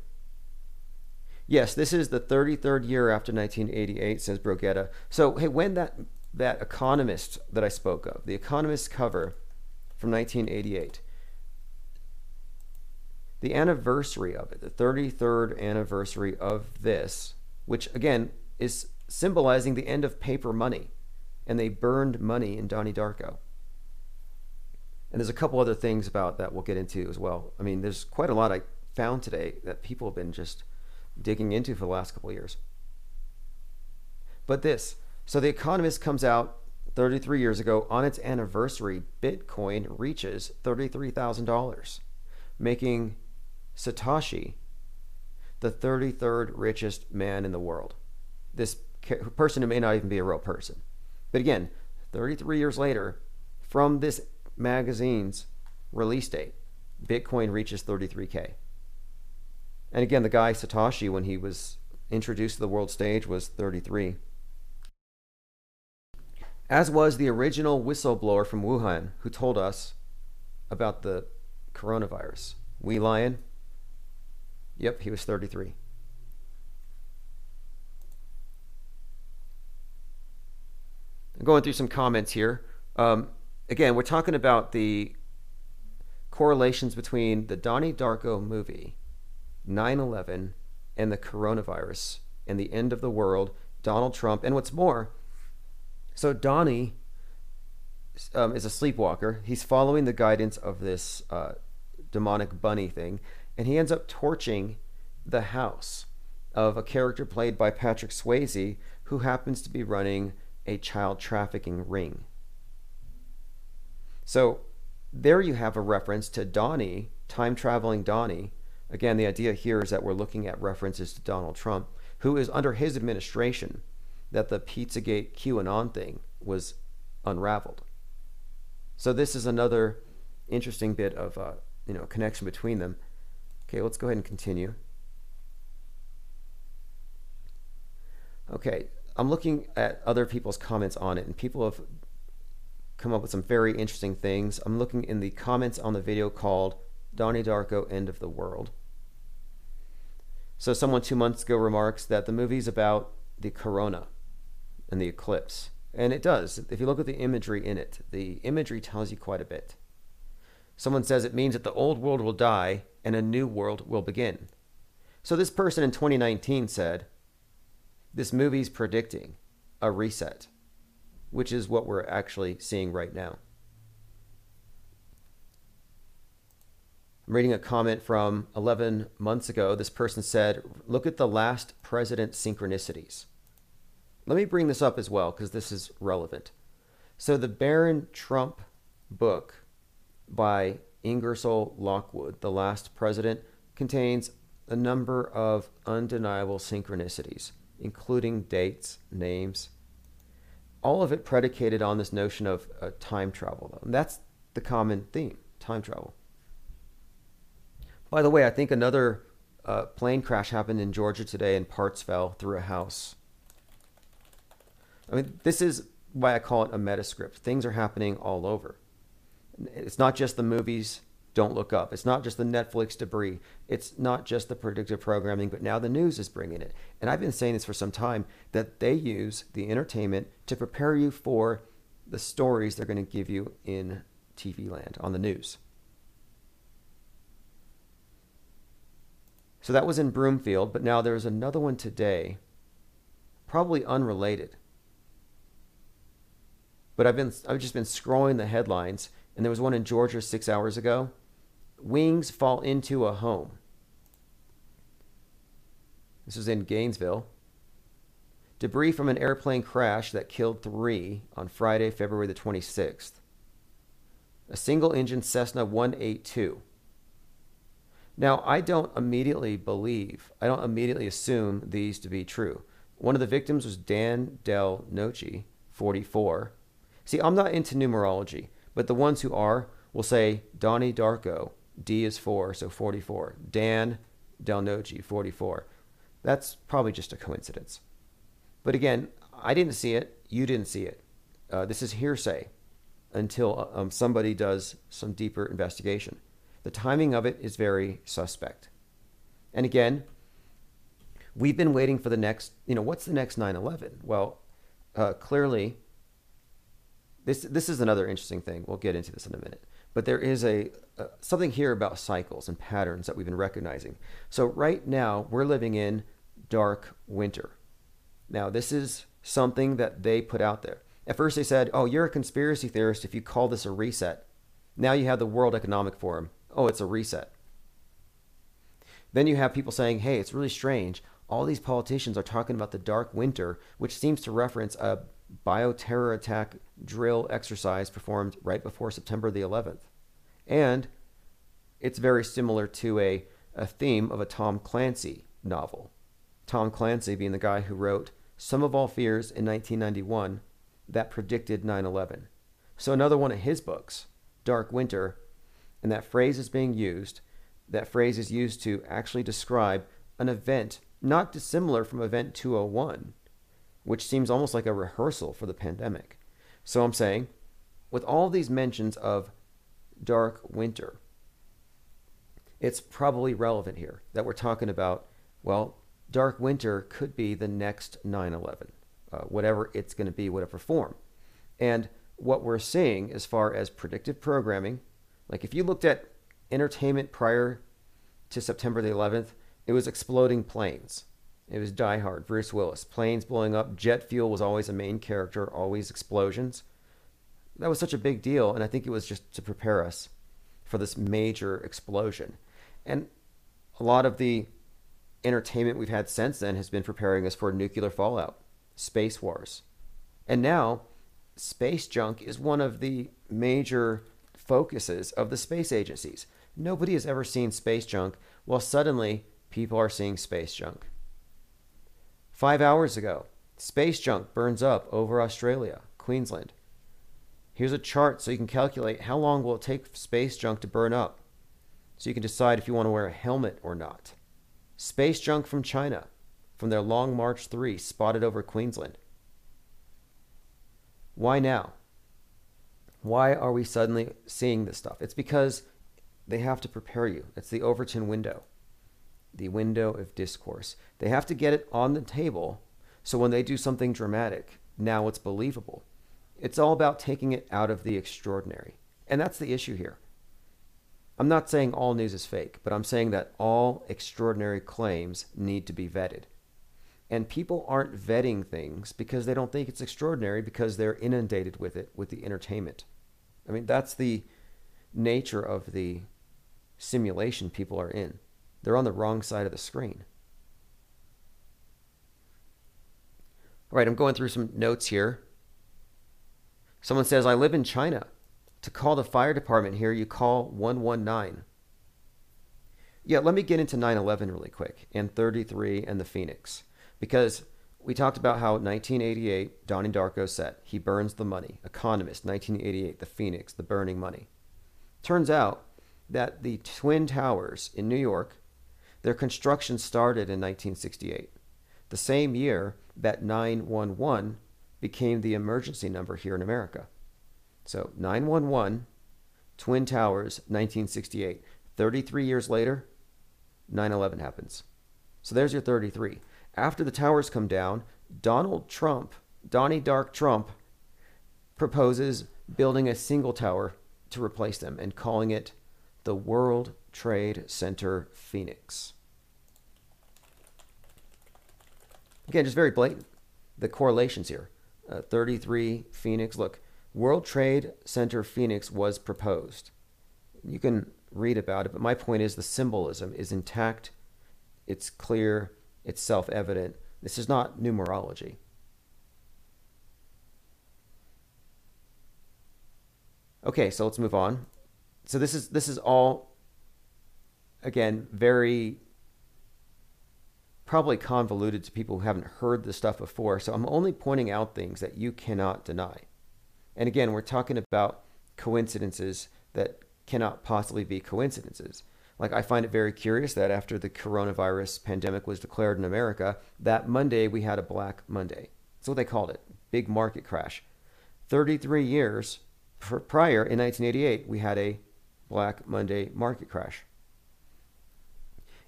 Yes, this is the 33rd year after 1988, says Brogetta. So, hey, when that that Economist that I spoke of, the Economist cover from 1988, the anniversary of it, the 33rd anniversary of this, which again is symbolizing the end of paper money, and they burned money in Donnie Darko. And there's a couple other things about that we'll get into as well. I mean, there's quite a lot I found today that people have been just digging into for the last couple years. But this, so The Economist comes out 33 years ago. On its anniversary, Bitcoin reaches $33,000, making Satoshi the 33rd richest man in the world. This person who may not even be a real person. But again, 33 years later, from this magazine's release date, Bitcoin reaches 33K. And again, the guy Satoshi, when he was introduced to the world stage, was 33. As was the original whistleblower from Wuhan who told us about the coronavirus. Wenliang? Yep, he was 33. I'm going through some comments here. Um, again, we're talking about the correlations between the Donnie Darko movie 9 11 and the coronavirus and the end of the world, Donald Trump, and what's more, so Donnie um, is a sleepwalker. He's following the guidance of this uh, demonic bunny thing, and he ends up torching the house of a character played by Patrick Swayze, who happens to be running a child trafficking ring. So there you have a reference to Donnie, time traveling Donnie, Again, the idea here is that we're looking at references to Donald Trump, who is under his administration that the Pizzagate QAnon thing was unraveled. So this is another interesting bit of uh, you know connection between them. Okay, let's go ahead and continue. Okay, I'm looking at other people's comments on it, and people have come up with some very interesting things. I'm looking in the comments on the video called Donnie Darko End of the World. So someone two months ago remarks that the movie's about the corona and the eclipse. And it does. If you look at the imagery in it, the imagery tells you quite a bit. Someone says it means that the old world will die and a new world will begin. So this person in 2019 said, this movie's predicting a reset, which is what we're actually seeing right now. I'm reading a comment from 11 months ago. This person said, Look at the last president synchronicities. Let me bring this up as well because this is relevant. So, the Barron Trump book by Ingersoll Lockwood, The Last President, contains a number of undeniable synchronicities, including dates, names, all of it predicated on this notion of uh, time travel. And that's the common theme time travel. By the way, I think another uh, plane crash happened in Georgia today, and parts fell through a house. I mean, this is why I call it a metascript. Things are happening all over. It's not just the movies Don't Look Up. It's not just the Netflix debris. It's not just the predictive programming, but now the news is bringing it. And I've been saying this for some time that they use the entertainment to prepare you for the stories they're going to give you in TV land on the news. So that was in Broomfield, but now there's another one today, probably unrelated. But I've been I've just been scrolling the headlines, and there was one in Georgia six hours ago. Wings fall into a home. This was in Gainesville. Debris from an airplane crash that killed three on Friday, February the 26th. A single engine Cessna 182. Now, I don't immediately believe, I don't immediately assume these to be true. One of the victims was Dan Del Noce, 44. See, I'm not into numerology, but the ones who are will say Donnie Darko, D is 4, so 44. Dan Del Noce, 44. That's probably just a coincidence. But again, I didn't see it. You didn't see it. Uh, this is hearsay until uh, um, somebody does some deeper investigation. The timing of it is very suspect. And again, we've been waiting for the next, you know, what's the next 9 11? Well, uh, clearly, this, this is another interesting thing. We'll get into this in a minute. But there is a uh, something here about cycles and patterns that we've been recognizing. So right now, we're living in dark winter. Now, this is something that they put out there. At first, they said, oh, you're a conspiracy theorist if you call this a reset. Now you have the World Economic Forum. Oh, it's a reset. Then you have people saying, hey, it's really strange. All these politicians are talking about the dark winter, which seems to reference a bioterror attack drill exercise performed right before September the 11th. And it's very similar to a, a theme of a Tom Clancy novel. Tom Clancy being the guy who wrote Sum of All Fears in 1991 that predicted 9 11. So, another one of his books, Dark Winter, and that phrase is being used. That phrase is used to actually describe an event not dissimilar from Event 201, which seems almost like a rehearsal for the pandemic. So, I'm saying, with all these mentions of dark winter, it's probably relevant here that we're talking about, well, dark winter could be the next 9 11, uh, whatever it's going to be, whatever form. And what we're seeing as far as predictive programming, like if you looked at entertainment prior to September the 11th, it was exploding planes. It was Die Hard, Bruce Willis, planes blowing up. Jet fuel was always a main character, always explosions. That was such a big deal, and I think it was just to prepare us for this major explosion. And a lot of the entertainment we've had since then has been preparing us for nuclear fallout, space wars. And now, space junk is one of the major focuses of the space agencies. Nobody has ever seen space junk, while suddenly people are seeing space junk. Five hours ago, space junk burns up over Australia, Queensland. Here's a chart so you can calculate how long will it take space junk to burn up, so you can decide if you want to wear a helmet or not. Space junk from China, from their Long March 3, spotted over Queensland. Why now? Why are we suddenly seeing this stuff? It's because they have to prepare you. It's the Overton window, the window of discourse. They have to get it on the table so when they do something dramatic, now it's believable. It's all about taking it out of the extraordinary. And that's the issue here. I'm not saying all news is fake, but I'm saying that all extraordinary claims need to be vetted. And people aren't vetting things because they don't think it's extraordinary because they're inundated with it with the entertainment. I mean, that's the nature of the simulation people are in. They're on the wrong side of the screen. All right, I'm going through some notes here. Someone says, I live in China. To call the fire department here, you call 119. Yeah, let me get into 9 11 really quick and 33 and the Phoenix. Because we talked about how 1988, Donnie Darko said, he burns the money. Economist, 1988, the Phoenix, the burning money. Turns out that the Twin Towers in New York, their construction started in 1968, the same year that 911 became the emergency number here in America. So 911, Twin Towers, 1968. 33 years later, 9 11 happens. So there's your 33. After the towers come down, Donald Trump, Donnie Dark Trump, proposes building a single tower to replace them and calling it the World Trade Center Phoenix. Again, just very blatant. The correlations here. Uh, 33 Phoenix. Look, World Trade Center Phoenix was proposed. You can read about it, but my point is the symbolism is intact, it's clear, it's self evident. This is not numerology. Okay, so let's move on. So this is this is all again very probably convoluted to people who haven't heard this stuff before. So I'm only pointing out things that you cannot deny. And again, we're talking about coincidences that cannot possibly be coincidences. Like, I find it very curious that after the coronavirus pandemic was declared in America, that Monday we had a Black Monday. That's what they called it big market crash. 33 years prior, in 1988, we had a Black Monday market crash.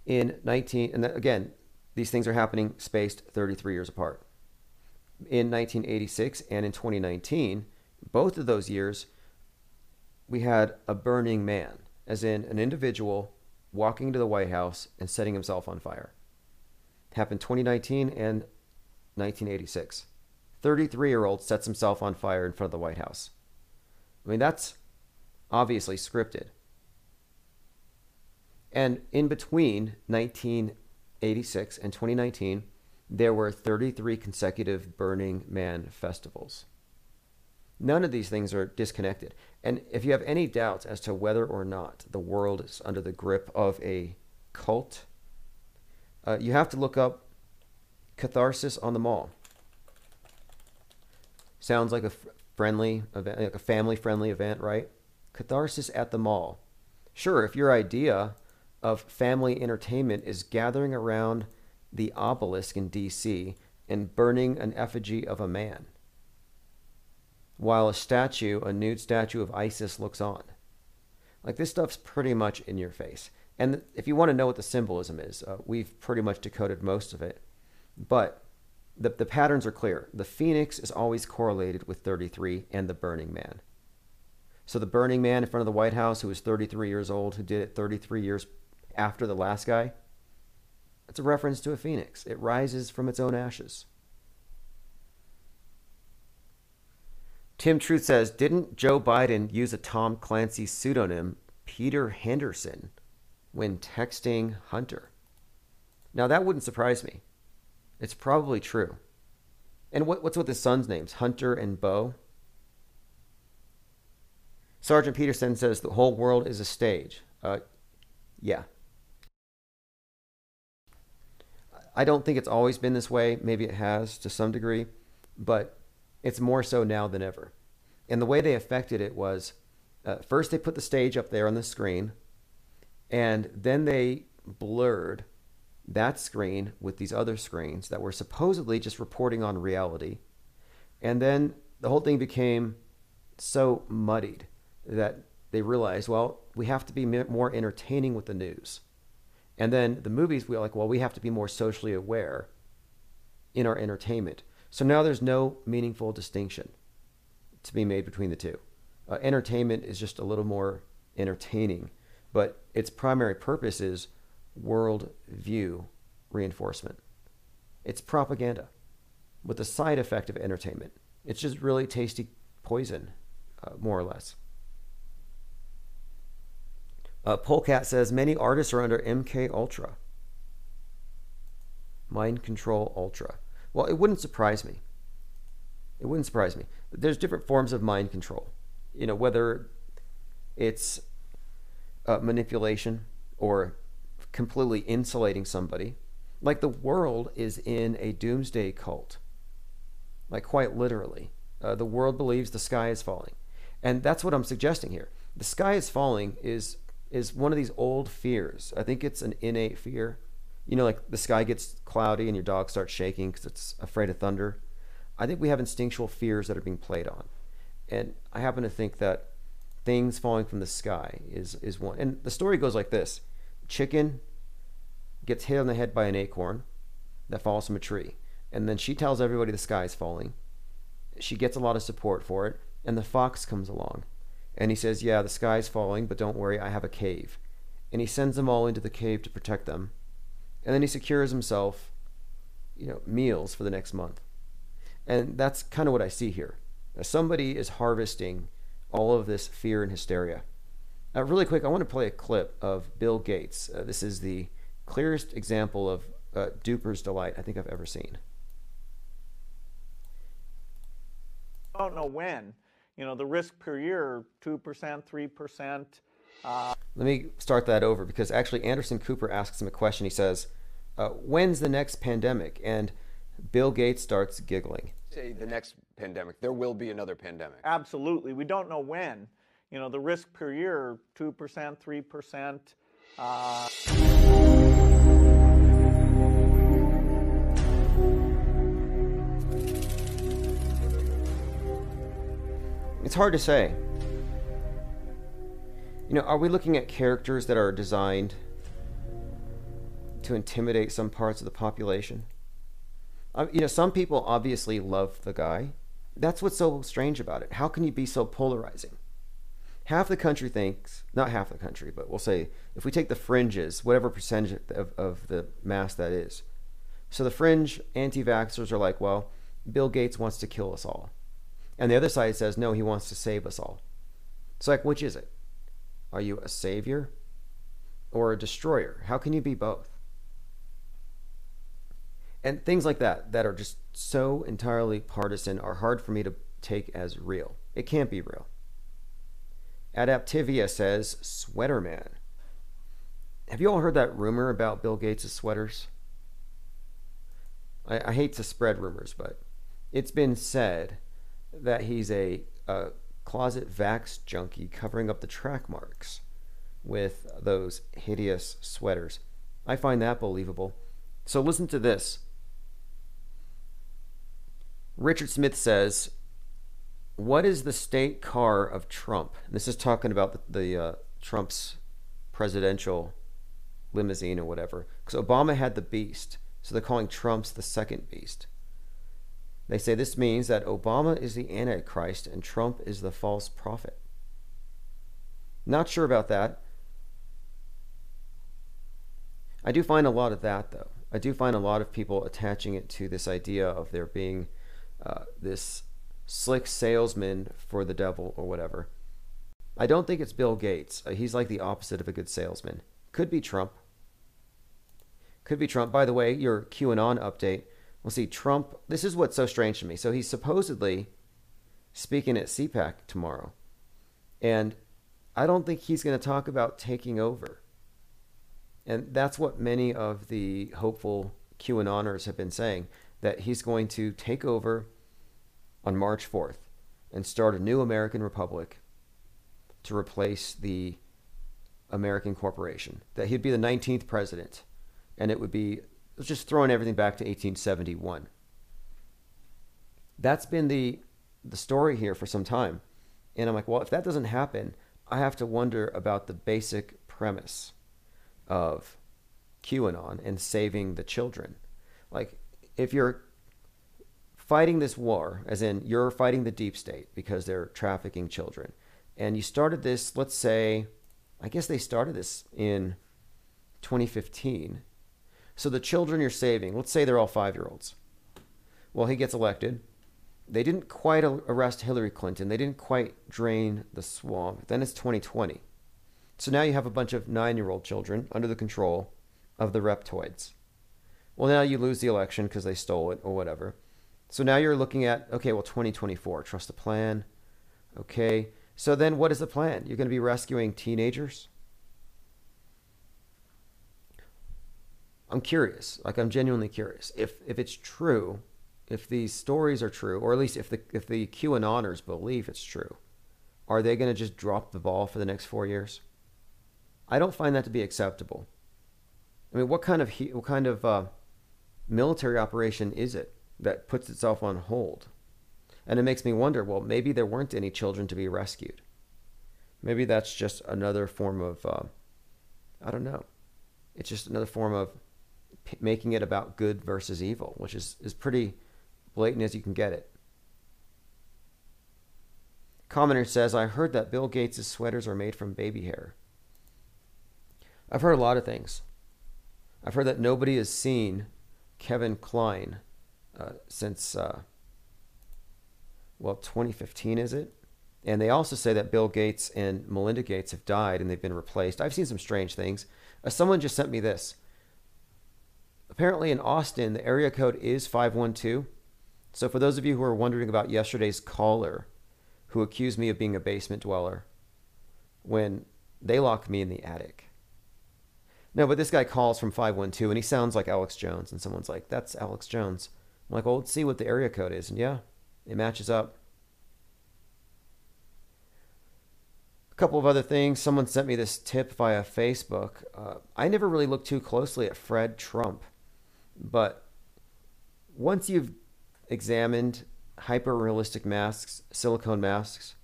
In 19, and again, these things are happening spaced 33 years apart. In 1986 and in 2019, both of those years, we had a burning man, as in an individual walking to the White House and setting himself on fire. Happened 2019 and 1986. 33 year old sets himself on fire in front of the White House. I mean, that's obviously scripted. And in between 1986 and 2019, there were 33 consecutive Burning Man festivals. None of these things are disconnected. And if you have any doubts as to whether or not the world is under the grip of a cult, uh, you have to look up Catharsis on the Mall. Sounds like a friendly event, like a family friendly event, right? Catharsis at the mall. Sure, if your idea of family entertainment is gathering around the obelisk in DC and burning an effigy of a man while a statue, a nude statue of Isis, looks on. Like this stuff's pretty much in your face. And if you want to know what the symbolism is, uh, we've pretty much decoded most of it. But the, the patterns are clear. The phoenix is always correlated with 33 and the burning man. So the burning man in front of the White House, who was 33 years old, who did it 33 years after the last guy, it's a reference to a phoenix. It rises from its own ashes. Tim Truth says, didn't Joe Biden use a Tom Clancy pseudonym, Peter Henderson, when texting Hunter? Now, that wouldn't surprise me. It's probably true. And what, what's with his son's names? Hunter and Beau? Sergeant Peterson says the whole world is a stage. Uh, yeah. I don't think it's always been this way. Maybe it has to some degree. But it's more so now than ever. And the way they affected it was uh, first they put the stage up there on the screen, and then they blurred that screen with these other screens that were supposedly just reporting on reality. And then the whole thing became so muddied that they realized, well, we have to be more entertaining with the news. And then the movies, we are like, well, we have to be more socially aware in our entertainment. So now there's no meaningful distinction to be made between the two. Uh, entertainment is just a little more entertaining, but its primary purpose is world view reinforcement. It's propaganda with the side effect of entertainment. It's just really tasty poison, uh, more or less. Uh, Polecat says many artists are under MK Ultra. Mind Control Ultra. Well, it wouldn't surprise me. It wouldn't surprise me. There's different forms of mind control. You know, whether it's uh, manipulation or completely insulating somebody. Like the world is in a doomsday cult. Like quite literally. Uh, the world believes the sky is falling. And that's what I'm suggesting here. The sky is falling is is one of these old fears. I think it's an innate fear. You know, like the sky gets cloudy and your dog starts shaking because it's afraid of thunder. I think we have instinctual fears that are being played on. And I happen to think that things falling from the sky is, is one. And the story goes like this Chicken gets hit on the head by an acorn that falls from a tree. And then she tells everybody the sky is falling. She gets a lot of support for it. And the fox comes along. And he says, Yeah, the sky's falling, but don't worry, I have a cave. And he sends them all into the cave to protect them. And then he secures himself, you know, meals for the next month. And that's kind of what I see here. Now, somebody is harvesting all of this fear and hysteria. Uh, really quick, I want to play a clip of Bill Gates. Uh, this is the clearest example of uh, duper's delight I think I've ever seen. I don't know when. You know, the risk per year, 2%, 3%. Uh, Let me start that over because actually Anderson Cooper asks him a question. He says, uh, When's the next pandemic? And Bill Gates starts giggling. Say the next pandemic, there will be another pandemic. absolutely. We don't know when. You know, the risk per year, 2%, 3%. Uh, It's hard to say. You know, are we looking at characters that are designed to intimidate some parts of the population? Uh, you know, some people obviously love the guy. That's what's so strange about it. How can you be so polarizing? Half the country thinks, not half the country, but we'll say if we take the fringes, whatever percentage of, of the mass that is. So the fringe anti vaxxers are like, well, Bill Gates wants to kill us all. And the other side says, no, he wants to save us all. It's like, which is it? Are you a savior or a destroyer? How can you be both? And things like that, that are just so entirely partisan, are hard for me to take as real. It can't be real. Adaptivia says, Sweater Man. Have you all heard that rumor about Bill Gates' sweaters? I, I hate to spread rumors, but it's been said that he's a, a closet vax junkie covering up the track marks with those hideous sweaters. I find that believable. So listen to this. Richard Smith says, "What is the state car of Trump?" And this is talking about the, the uh, Trump's presidential limousine or whatever. Because Obama had the Beast, so they're calling Trump's the second Beast. They say this means that Obama is the Antichrist and Trump is the false prophet. Not sure about that. I do find a lot of that, though. I do find a lot of people attaching it to this idea of there being uh, this slick salesman for the devil or whatever. I don't think it's Bill Gates. Uh, he's like the opposite of a good salesman. Could be Trump. Could be Trump. By the way, your QAnon update well, see, Trump, this is what's so strange to me. So he's supposedly speaking at CPAC tomorrow. And I don't think he's going to talk about taking over. And that's what many of the hopeful QAnoners have been saying that he's going to take over on March 4th and start a new American republic to replace the American corporation. That he'd be the 19th president and it would be just throwing everything back to 1871. That's been the the story here for some time. And I'm like, well, if that doesn't happen, I have to wonder about the basic premise of QAnon and saving the children. Like, if you're fighting this war, as in you're fighting the deep state because they're trafficking children, and you started this, let's say, I guess they started this in 2015 so the children you're saving, let's say they're all five year olds. Well, he gets elected. They didn't quite arrest Hillary Clinton. They didn't quite drain the swamp. Then it's 2020. So now you have a bunch of nine year old children under the control of the reptoids. Well, now you lose the election because they stole it or whatever. So now you're looking at, okay, well, 2024, trust the plan. Okay. So then what is the plan? You're going to be rescuing teenagers? I'm curious. Like I'm genuinely curious. If if it's true, if these stories are true, or at least if the if the QAnoners believe it's true, are they going to just drop the ball for the next four years? I don't find that to be acceptable. I mean, what kind of what kind of uh, military operation is it that puts itself on hold? And it makes me wonder. Well, maybe there weren't any children to be rescued. Maybe that's just another form of uh, I don't know. It's just another form of p- making it about good versus evil, which is is pretty blatant as you can get it. Commenter says, I heard that Bill Gates' sweaters are made from baby hair. I've heard a lot of things. I've heard that nobody has seen Kevin Klein uh, since, uh, well, 2015, is it? And they also say that Bill Gates and Melinda Gates have died and they've been replaced. I've seen some strange things. Uh, someone just sent me this. Apparently, in Austin, the area code is 512. So, for those of you who are wondering about yesterday's caller who accused me of being a basement dweller when they locked me in the attic. No, but this guy calls from 512 and he sounds like Alex Jones. And someone's like, that's Alex Jones. I'm like, well, let's see what the area code is. And yeah, it matches up. A couple of other things. Someone sent me this tip via Facebook. Uh, I never really looked too closely at Fred Trump, but once you've examined hyper realistic masks, silicone masks,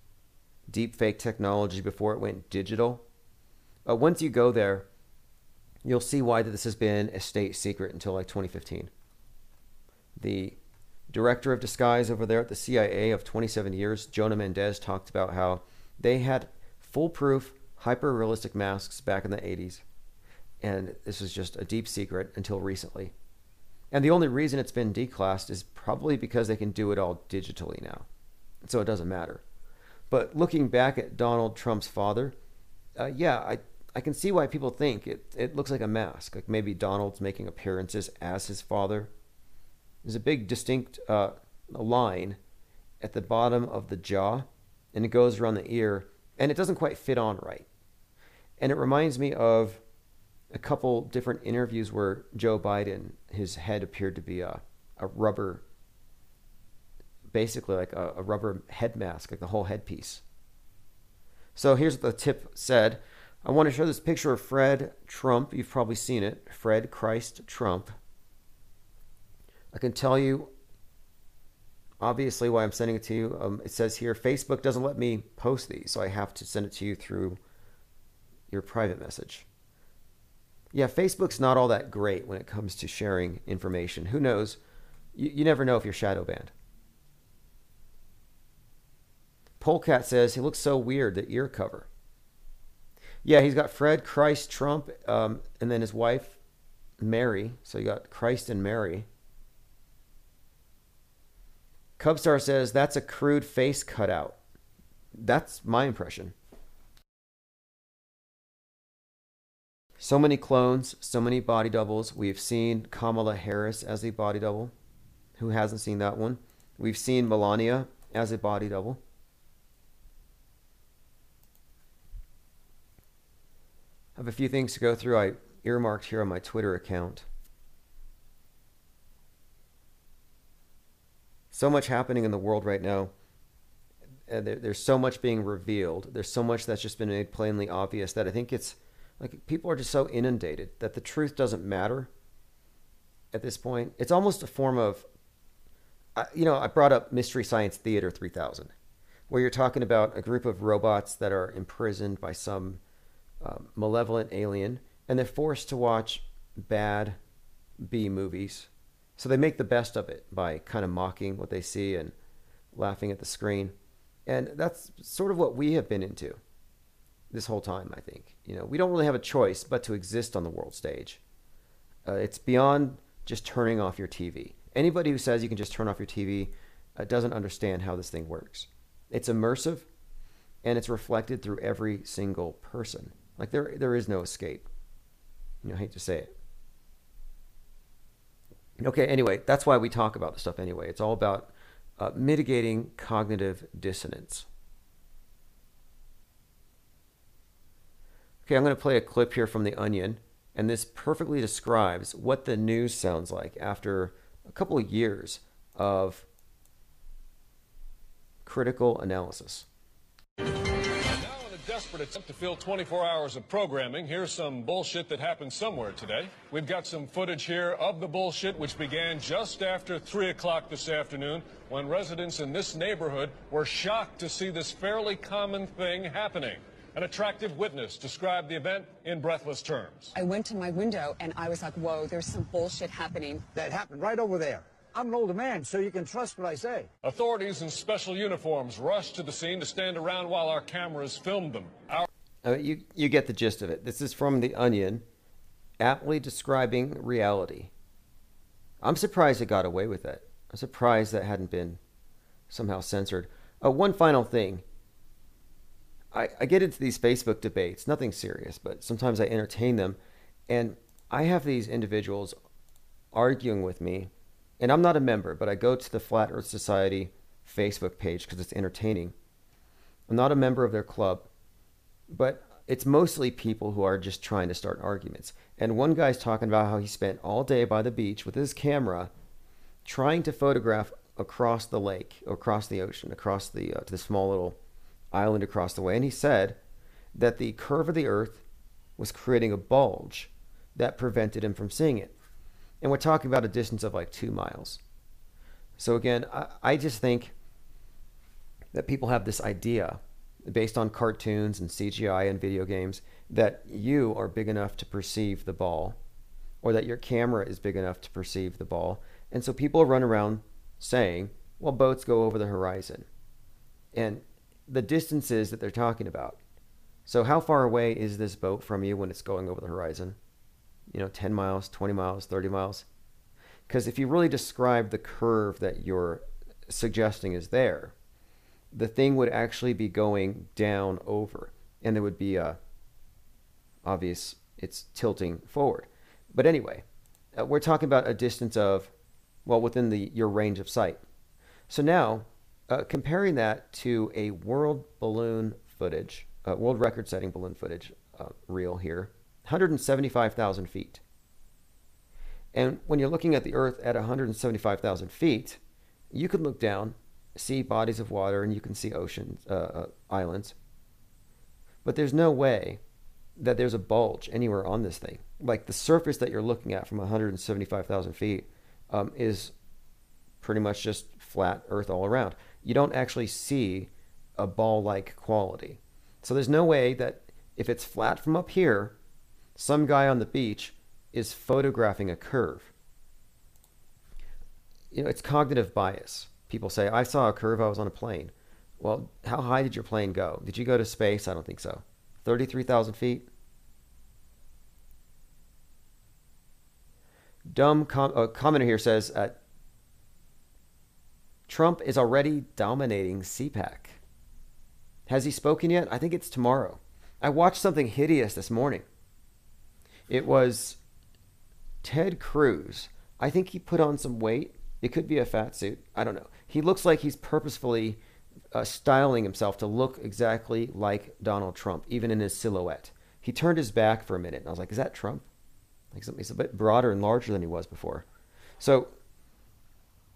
deep fake technology before it went digital. Once you go there, you'll see why this has been a state secret until like 2015. The director of disguise over there at the CIA of 27 years, Jonna Mendez, talked about how they had foolproof, hyper realistic masks back in the 80s. And this was just a deep secret until recently. And the only reason it's been declassed is probably because they can do it all digitally now. So it doesn't matter. But looking back at Donald Trump's father, uh, yeah, I, I can see why people think it, it looks like a mask. Like maybe Donald's making appearances as his father. There's a big distinct uh, line at the bottom of the jaw, and it goes around the ear, and it doesn't quite fit on right. And it reminds me of a couple different interviews where Joe Biden, his head appeared to be a, a rubber, basically like a, a rubber head mask, like the whole headpiece. So here's what the tip said. I want to show this picture of Fred Trump. You've probably seen it. Fred Christ Trump. I can tell you, obviously, why I'm sending it to you. Um, it says here Facebook doesn't let me post these, so I have to send it to you through your private message. Yeah, Facebook's not all that great when it comes to sharing information. Who knows? You, you never know if you're shadow banned. Polecat says he looks so weird, the ear cover. Yeah, he's got Fred, Christ, Trump, um, and then his wife, Mary. So you got Christ and Mary. Cubstar says that's a crude face cutout. That's my impression. So many clones, so many body doubles. We've seen Kamala Harris as a body double. Who hasn't seen that one? We've seen Melania as a body double. I have a few things to go through. I earmarked here on my Twitter account. So much happening in the world right now. Uh, there, there's so much being revealed. There's so much that's just been made plainly obvious that I think it's like people are just so inundated that the truth doesn't matter at this point. It's almost a form of, you know, I brought up Mystery Science Theater 3000, where you're talking about a group of robots that are imprisoned by some um, malevolent alien, and they're forced to watch bad B movies. So they make the best of it by kind of mocking what they see and laughing at the screen. And that's sort of what we have been into this whole time, I think. You know, we don't really have a choice but to exist on the world stage. Uh, it's beyond just turning off your TV. Anybody who says you can just turn off your TV uh, doesn't understand how this thing works. It's immersive and it's reflected through every single person. Like there there is no escape. You know, I hate to say it. Okay, anyway, that's why we talk about this stuff anyway. It's all about uh, mitigating cognitive dissonance. Okay, I'm going to play a clip here from The Onion, and this perfectly describes what the news sounds like after a couple of years of critical analysis. Now in a desperate attempt to fill 24 hours of programming, here's some bullshit that happened somewhere today. We've got some footage here of the bullshit, which began just after 3 o'clock this afternoon when residents in this neighborhood were shocked to see this fairly common thing happening. An attractive witness described the event in breathless terms. I went to my window and I was like, whoa, there's some bullshit happening. That happened right over there. I'm an older man, so you can trust what I say. Authorities in special uniforms rushed to the scene to stand around while our cameras filmed them. Our Uh, you you get the gist of it. This is from The Onion, aptly describing reality. I'm surprised it got away with it. I'm surprised that hadn't been somehow censored. Uh, one final thing. I, I get into these Facebook debates, nothing serious, but sometimes I entertain them, and I have these individuals arguing with me, and I'm not a member, but I go to the Flat Earth Society Facebook page because it's entertaining. I'm not a member of their club, but it's mostly people who are just trying to start arguments. And one guy's talking about how he spent all day by the beach with his camera trying to photograph across the lake, across the ocean, across the, uh, to the small little island across the way. And he said that the curve of the earth was creating a bulge that prevented him from seeing it. And we're talking about a distance of like two miles. So again, I, I just think that people have this idea based on cartoons and CGI and video games that you are big enough to perceive the ball or that your camera is big enough to perceive the ball. And so people run around saying, well, boats go over the horizon. And the distances that they're talking about. So, how far away is this boat from you when it's going over the horizon? You know, 10 miles, 20 miles, 30 miles? Because if you really describe the curve that you're suggesting is there, the thing would actually be going down over, and there would be a obvious it's tilting forward. But anyway, uh, we're talking about a distance of, well, within the your range of sight. So now, uh, comparing that to a world balloon footage, uh, world record setting balloon footage uh, reel here, 175,000 feet. And when you're looking at the Earth at 175,000 feet, you can look down, see bodies of water, and you can see oceans, uh, uh, islands. But there's no way that there's a bulge anywhere on this thing. Like the surface that you're looking at from 175,000 feet um, is pretty much just flat Earth all around. You don't actually see a ball like quality. So there's no way that if it's flat from up here, some guy on the beach is photographing a curve. You know, it's cognitive bias. People say, I saw a curve, I was on a plane. Well, how high did your plane go? Did you go to space? I don't think so. 33,000 feet? Dumb com- commenter here says Trump is already dominating CPAC. Has he spoken yet? I think it's tomorrow. I watched something hideous this morning. It was Ted Cruz. I think he put on some weight. It could be a fat suit. I don't know. He looks like he's purposefully uh, styling himself to look exactly like Donald Trump, even in his silhouette. He turned his back for a minute, and I was like, "Is that Trump?" Like he's a bit broader and larger than he was before. So,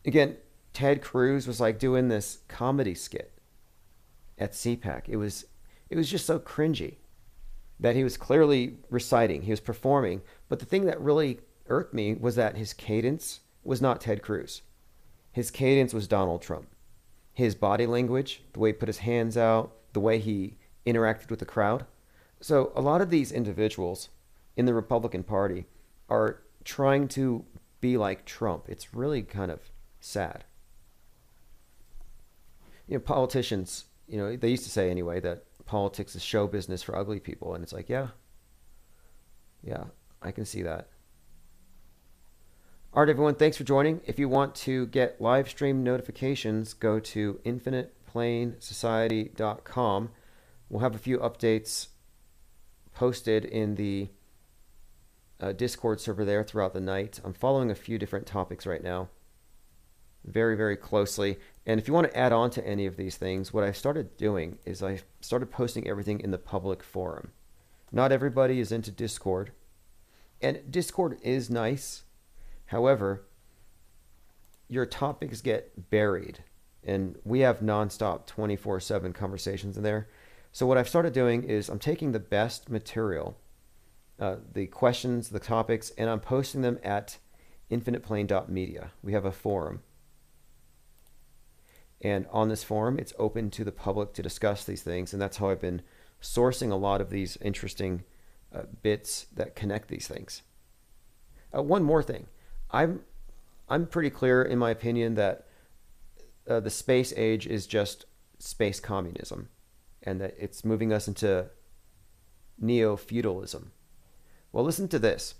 again, Ted Cruz was like doing this comedy skit at CPAC. It was, it was just so cringy that he was clearly reciting, he was performing. But the thing that really irked me was that his cadence was not Ted Cruz. His cadence was Donald Trump. His body language, the way he put his hands out, the way he interacted with the crowd. So a lot of these individuals in the Republican Party are trying to be like Trump. It's really kind of sad. You know, politicians, you know, they used to say anyway that politics is show business for ugly people. And it's like, yeah, yeah, I can see that. All right, everyone, thanks for joining. If you want to get live stream notifications, go to infiniteplanesociety.com. We'll have a few updates posted in the uh, Discord server there throughout the night. I'm following a few different topics right now very, very closely. And if you want to add on to any of these things, what I started doing is I started posting everything in the public forum. Not everybody is into Discord. And Discord is nice. However, your topics get buried. And we have nonstop 24 7 conversations in there. So what I've started doing is I'm taking the best material, uh, the questions, the topics, and I'm posting them at infiniteplane.media. We have a forum. And on this forum, it's open to the public to discuss these things. And that's how I've been sourcing a lot of these interesting uh, bits that connect these things. Uh, one more thing. I'm, I'm pretty clear in my opinion that uh, the space age is just space communism and that it's moving us into neo feudalism. Well, listen to this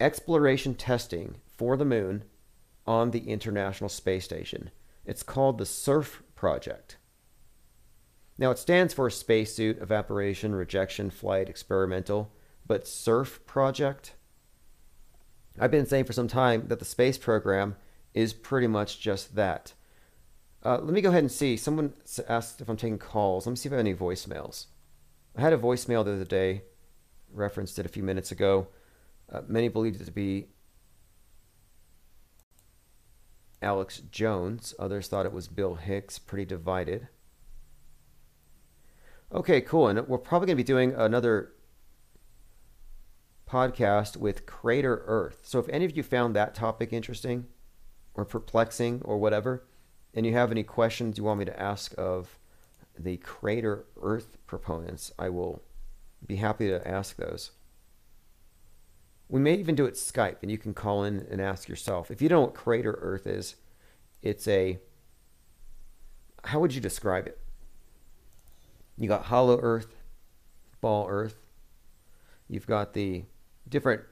exploration testing for the moon on the International Space Station. It's called the SURF Project. Now, it stands for Spacesuit Evaporation Rejection Flight Experimental, but SURF Project? I've been saying for some time that the space program is pretty much just that. Uh, let me go ahead and see. Someone asked if I'm taking calls. Let me see if I have any voicemails. I had a voicemail the other day, referenced it a few minutes ago. Uh, many believed it to be Alex Jones. Others thought it was Bill Hicks. Pretty divided. Okay, cool. And we're probably going to be doing another podcast with Crater Earth. So if any of you found that topic interesting or perplexing or whatever, and you have any questions you want me to ask of the Crater Earth proponents, I will be happy to ask those. We may even do it Skype, and you can call in and ask yourself. If you don't know what Crater Earth is, it's a. How would you describe it? You got hollow Earth, ball Earth. You've got the different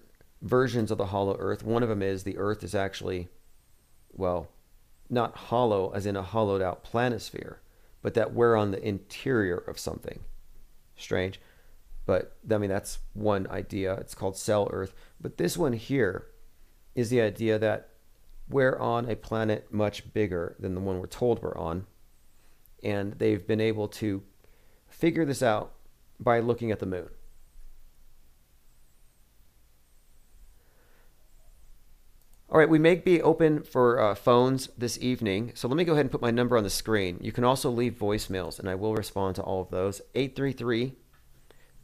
versions of the hollow Earth. One of them is the Earth is actually, well, not hollow as in a hollowed out planisphere, but that we're on the interior of something. Strange. But I mean, that's one idea. It's called cell Earth. But this one here is the idea that we're on a planet much bigger than the one we're told we're on. And they've been able to figure this out by looking at the moon. All right, we may be open for uh, phones this evening. So let me go ahead and put my number on the screen. You can also leave voicemails, and I will respond to all of those. 833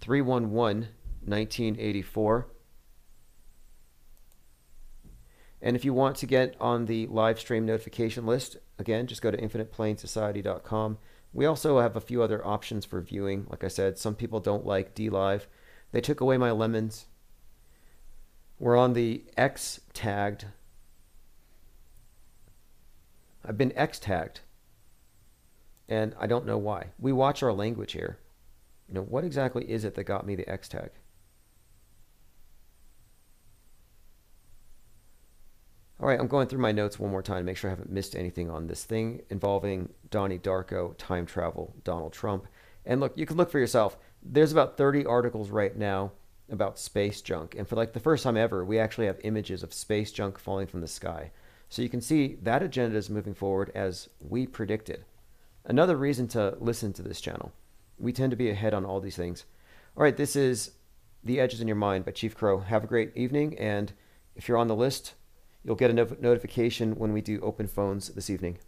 311 1984. And if you want to get on the live stream notification list, again, just go to infiniteplanesociety.com. We also have a few other options for viewing. Like I said, some people don't like DLive. They took away my lemons. We're on the X tagged I've been X tagged. And I don't know why. We watch our language here. You know, what exactly is it that got me the X tag? All right, I'm going through my notes one more time to make sure I haven't missed anything on this thing involving Donnie Darko, time travel, Donald Trump. And look, you can look for yourself. There's about 30 articles right now about space junk. And for like the first time ever, we actually have images of space junk falling from the sky. So you can see that agenda is moving forward as we predicted. Another reason to listen to this channel. We tend to be ahead on all these things. All right, this is The Edges in Your Mind by Chief Crow. Have a great evening, and if you're on the list, you'll get a no- notification when we do open phones this evening.